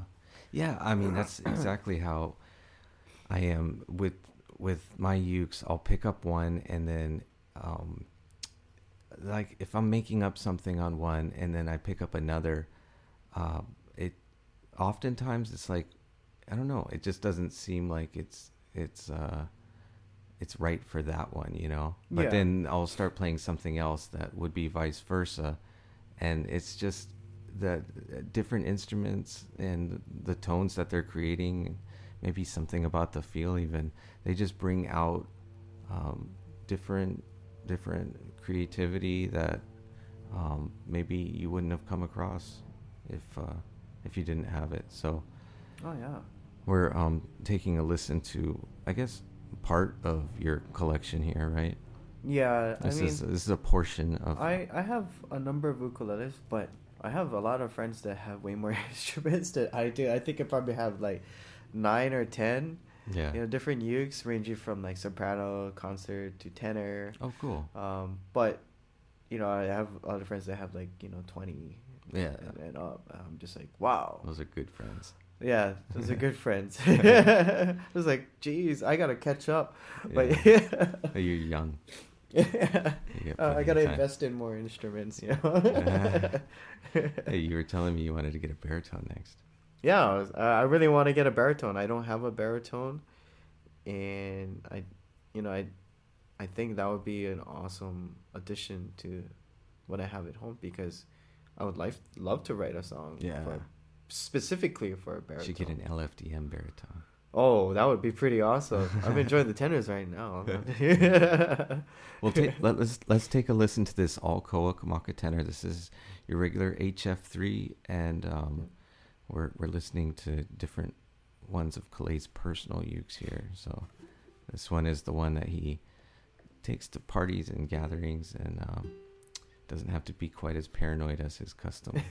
yeah. I mean, that's exactly how I am with with my ukes. I'll pick up one and then, um, like if I'm making up something on one and then I pick up another, uh, it oftentimes it's like I don't know. It just doesn't seem like it's it's uh, it's right for that one, you know. But Yeah. then I'll start playing something else that would be vice versa, and it's just the uh, different instruments and the tones that they're creating maybe something about the feel even they just bring out um, different different creativity that um, maybe you wouldn't have come across if uh, if you didn't have it. So oh yeah. we're um, taking a listen to i guess part of your collection here right Yeah, this I mean, is this is a portion of I I have a number of ukuleles, but I have a lot of friends that have way more instruments than I do. I think I probably have like nine or ten. yeah You know, different ukes ranging from like soprano, concert to tenor. oh cool Um, but you know, I have a lot of friends that have like you know twenty. Yeah. and, and up. I'm just like, wow. those are good friends Yeah, those are good friends. I was like, geez, I gotta catch up. But yeah. You're young Yeah. You Uh, I gotta invest in more instruments, you know. hey, you were telling me you wanted to get a baritone next. yeah, I, was, I really want to get a baritone. I don't have a baritone, and I, you know, I, I think that would be an awesome addition to what I have at home because I would like love to write a song. Yeah. For, specifically for a baritone. Should get an LFDM baritone. Oh, that would be pretty awesome. I'm enjoying the tenors right now. Well, ta- let, let's let's take a listen to this all koa Kamaka tenor. This is your regular HF3, and um, we're we're listening to different ones of Kalei's personal ukes here. So this one is the one that he takes to parties and gatherings, and um, doesn't have to be quite as paranoid as his custom.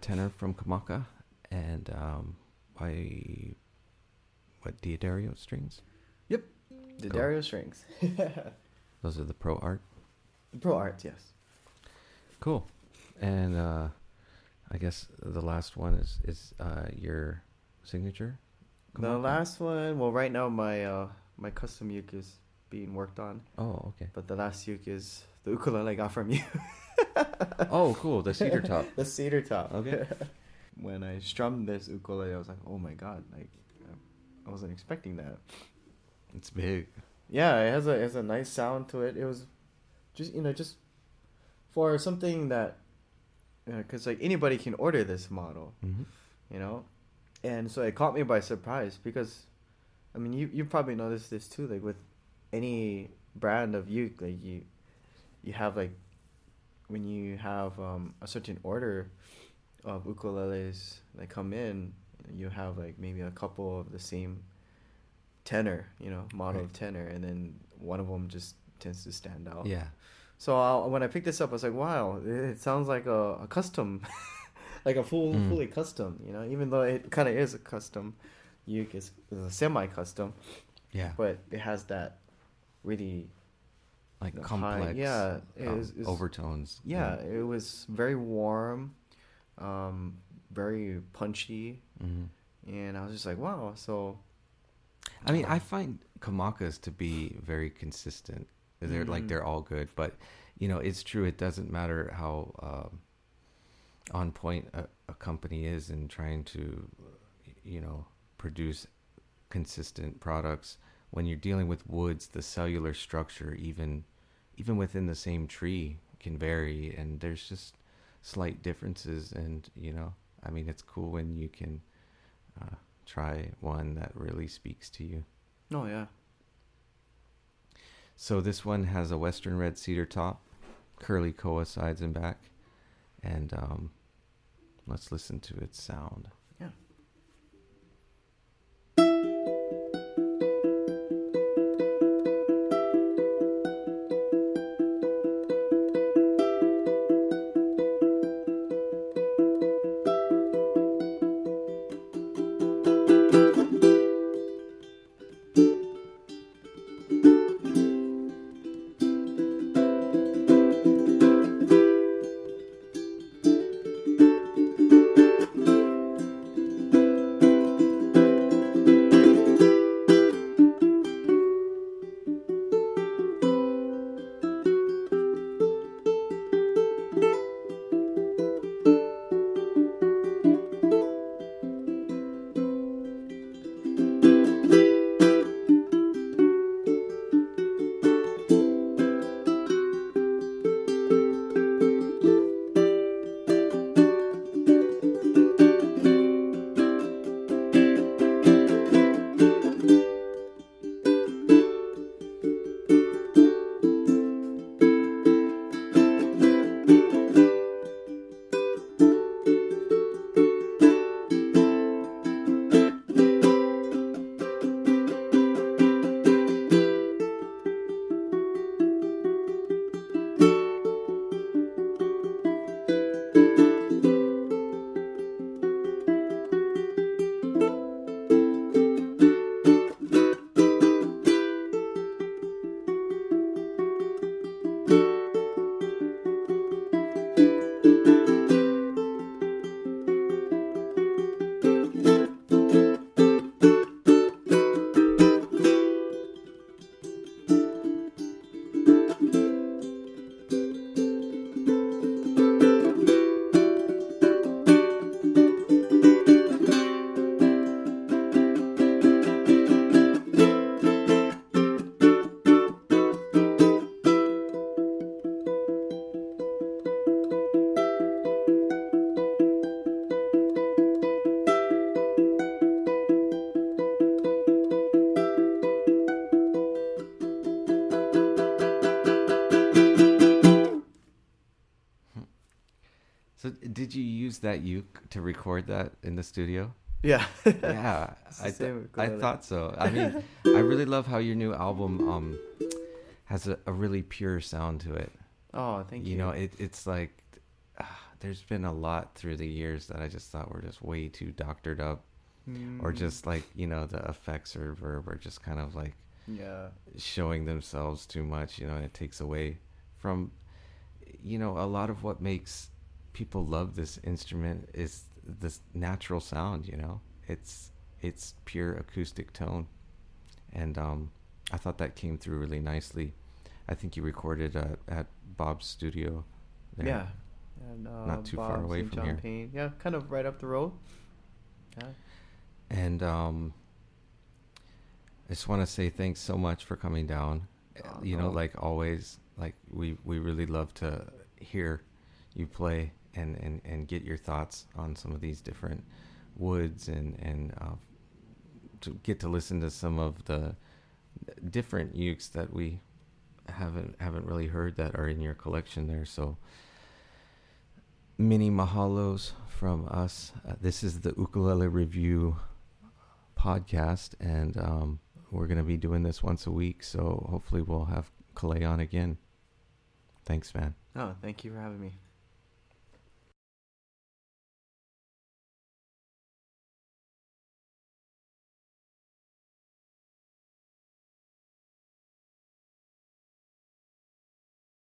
Tenor from Kamaka and um, by what D'Addario strings. The Cool. Strings. Those are the pro art. The Pro art, yes. Cool. And uh, I guess the last one is is uh, your signature. The last one, well, right now my uh my custom uke is being worked on, Oh, okay. but the last uke is the ukulele I got from you, oh, cool. The cedar top. the cedar top. Okay. when I strummed this ukulele, I was like, oh my god, like I wasn't expecting that. It's big. Yeah, it has a it has a nice sound to it. It was just you know just for something that because like anybody can order this model, Mm-hmm. you know, and so it caught me by surprise because, I mean, you you probably noticed this too. Like with any brand of uke, like you you have like when you have um, a certain order of ukuleles that come in, you have like maybe a couple of the same tenor, you know, model of tenor, and then one of them just tends to stand out. Yeah. So I, when I picked this up, I was like, "Wow, it, sounds like a, a custom, like a full, Mm. fully custom." You know, even though it kind of is a custom, uke is, is a semi-custom, Yeah. but it has that really like high- complex. yeah, it um, is- is- overtones. yeah. It was very warm, um, very punchy, hmm and I was just like, "Wow!" So I mean, I find Kamakas to be very consistent. They're like Mhm. they're all good, but you know, it's true. It doesn't matter how um, on point a, a company is in trying to, you know, produce consistent products. When you're dealing with woods, the cellular structure, even even within the same tree, can vary, and there's just slight differences. And you know, I mean, it's cool when you can uh, try one that really speaks to you. oh yeah, So this one has a western red cedar top, curly koa sides and back, and um, let's listen to its sound. To record that in the studio? Yeah. yeah, I, th- I thought so. I mean, I really love how your new album um has a, a really pure sound to it. Oh, thank you. you know, it it's like uh, there's been a lot through the years that I just thought were just way too doctored up, or Mm, just like you know the effects or verb are just kind of like yeah, showing themselves too much. You know, and it takes away from you know a lot of what makes people love this instrument is this natural sound. You know, it's it's pure acoustic tone, and um, I thought that came through really nicely. I think you recorded at, at Bob's studio. there. yeah. And, uh, Not too far away from John here. Payne. Yeah, kind of right up the road. Yeah. And um, I just want to say thanks so much for coming down. Oh, you know, no. like always, like we we really love to hear you play and and and get your thoughts on some of these different woods and and uh, to get to listen to some of the different ukes that we haven't haven't really heard that are in your collection there. So many mahalos from us. Uh, this is the ukulele review podcast, and um, we're going to be doing this once a week. So hopefully, we'll have Kalei on again. Thanks, man. Oh, thank you for having me.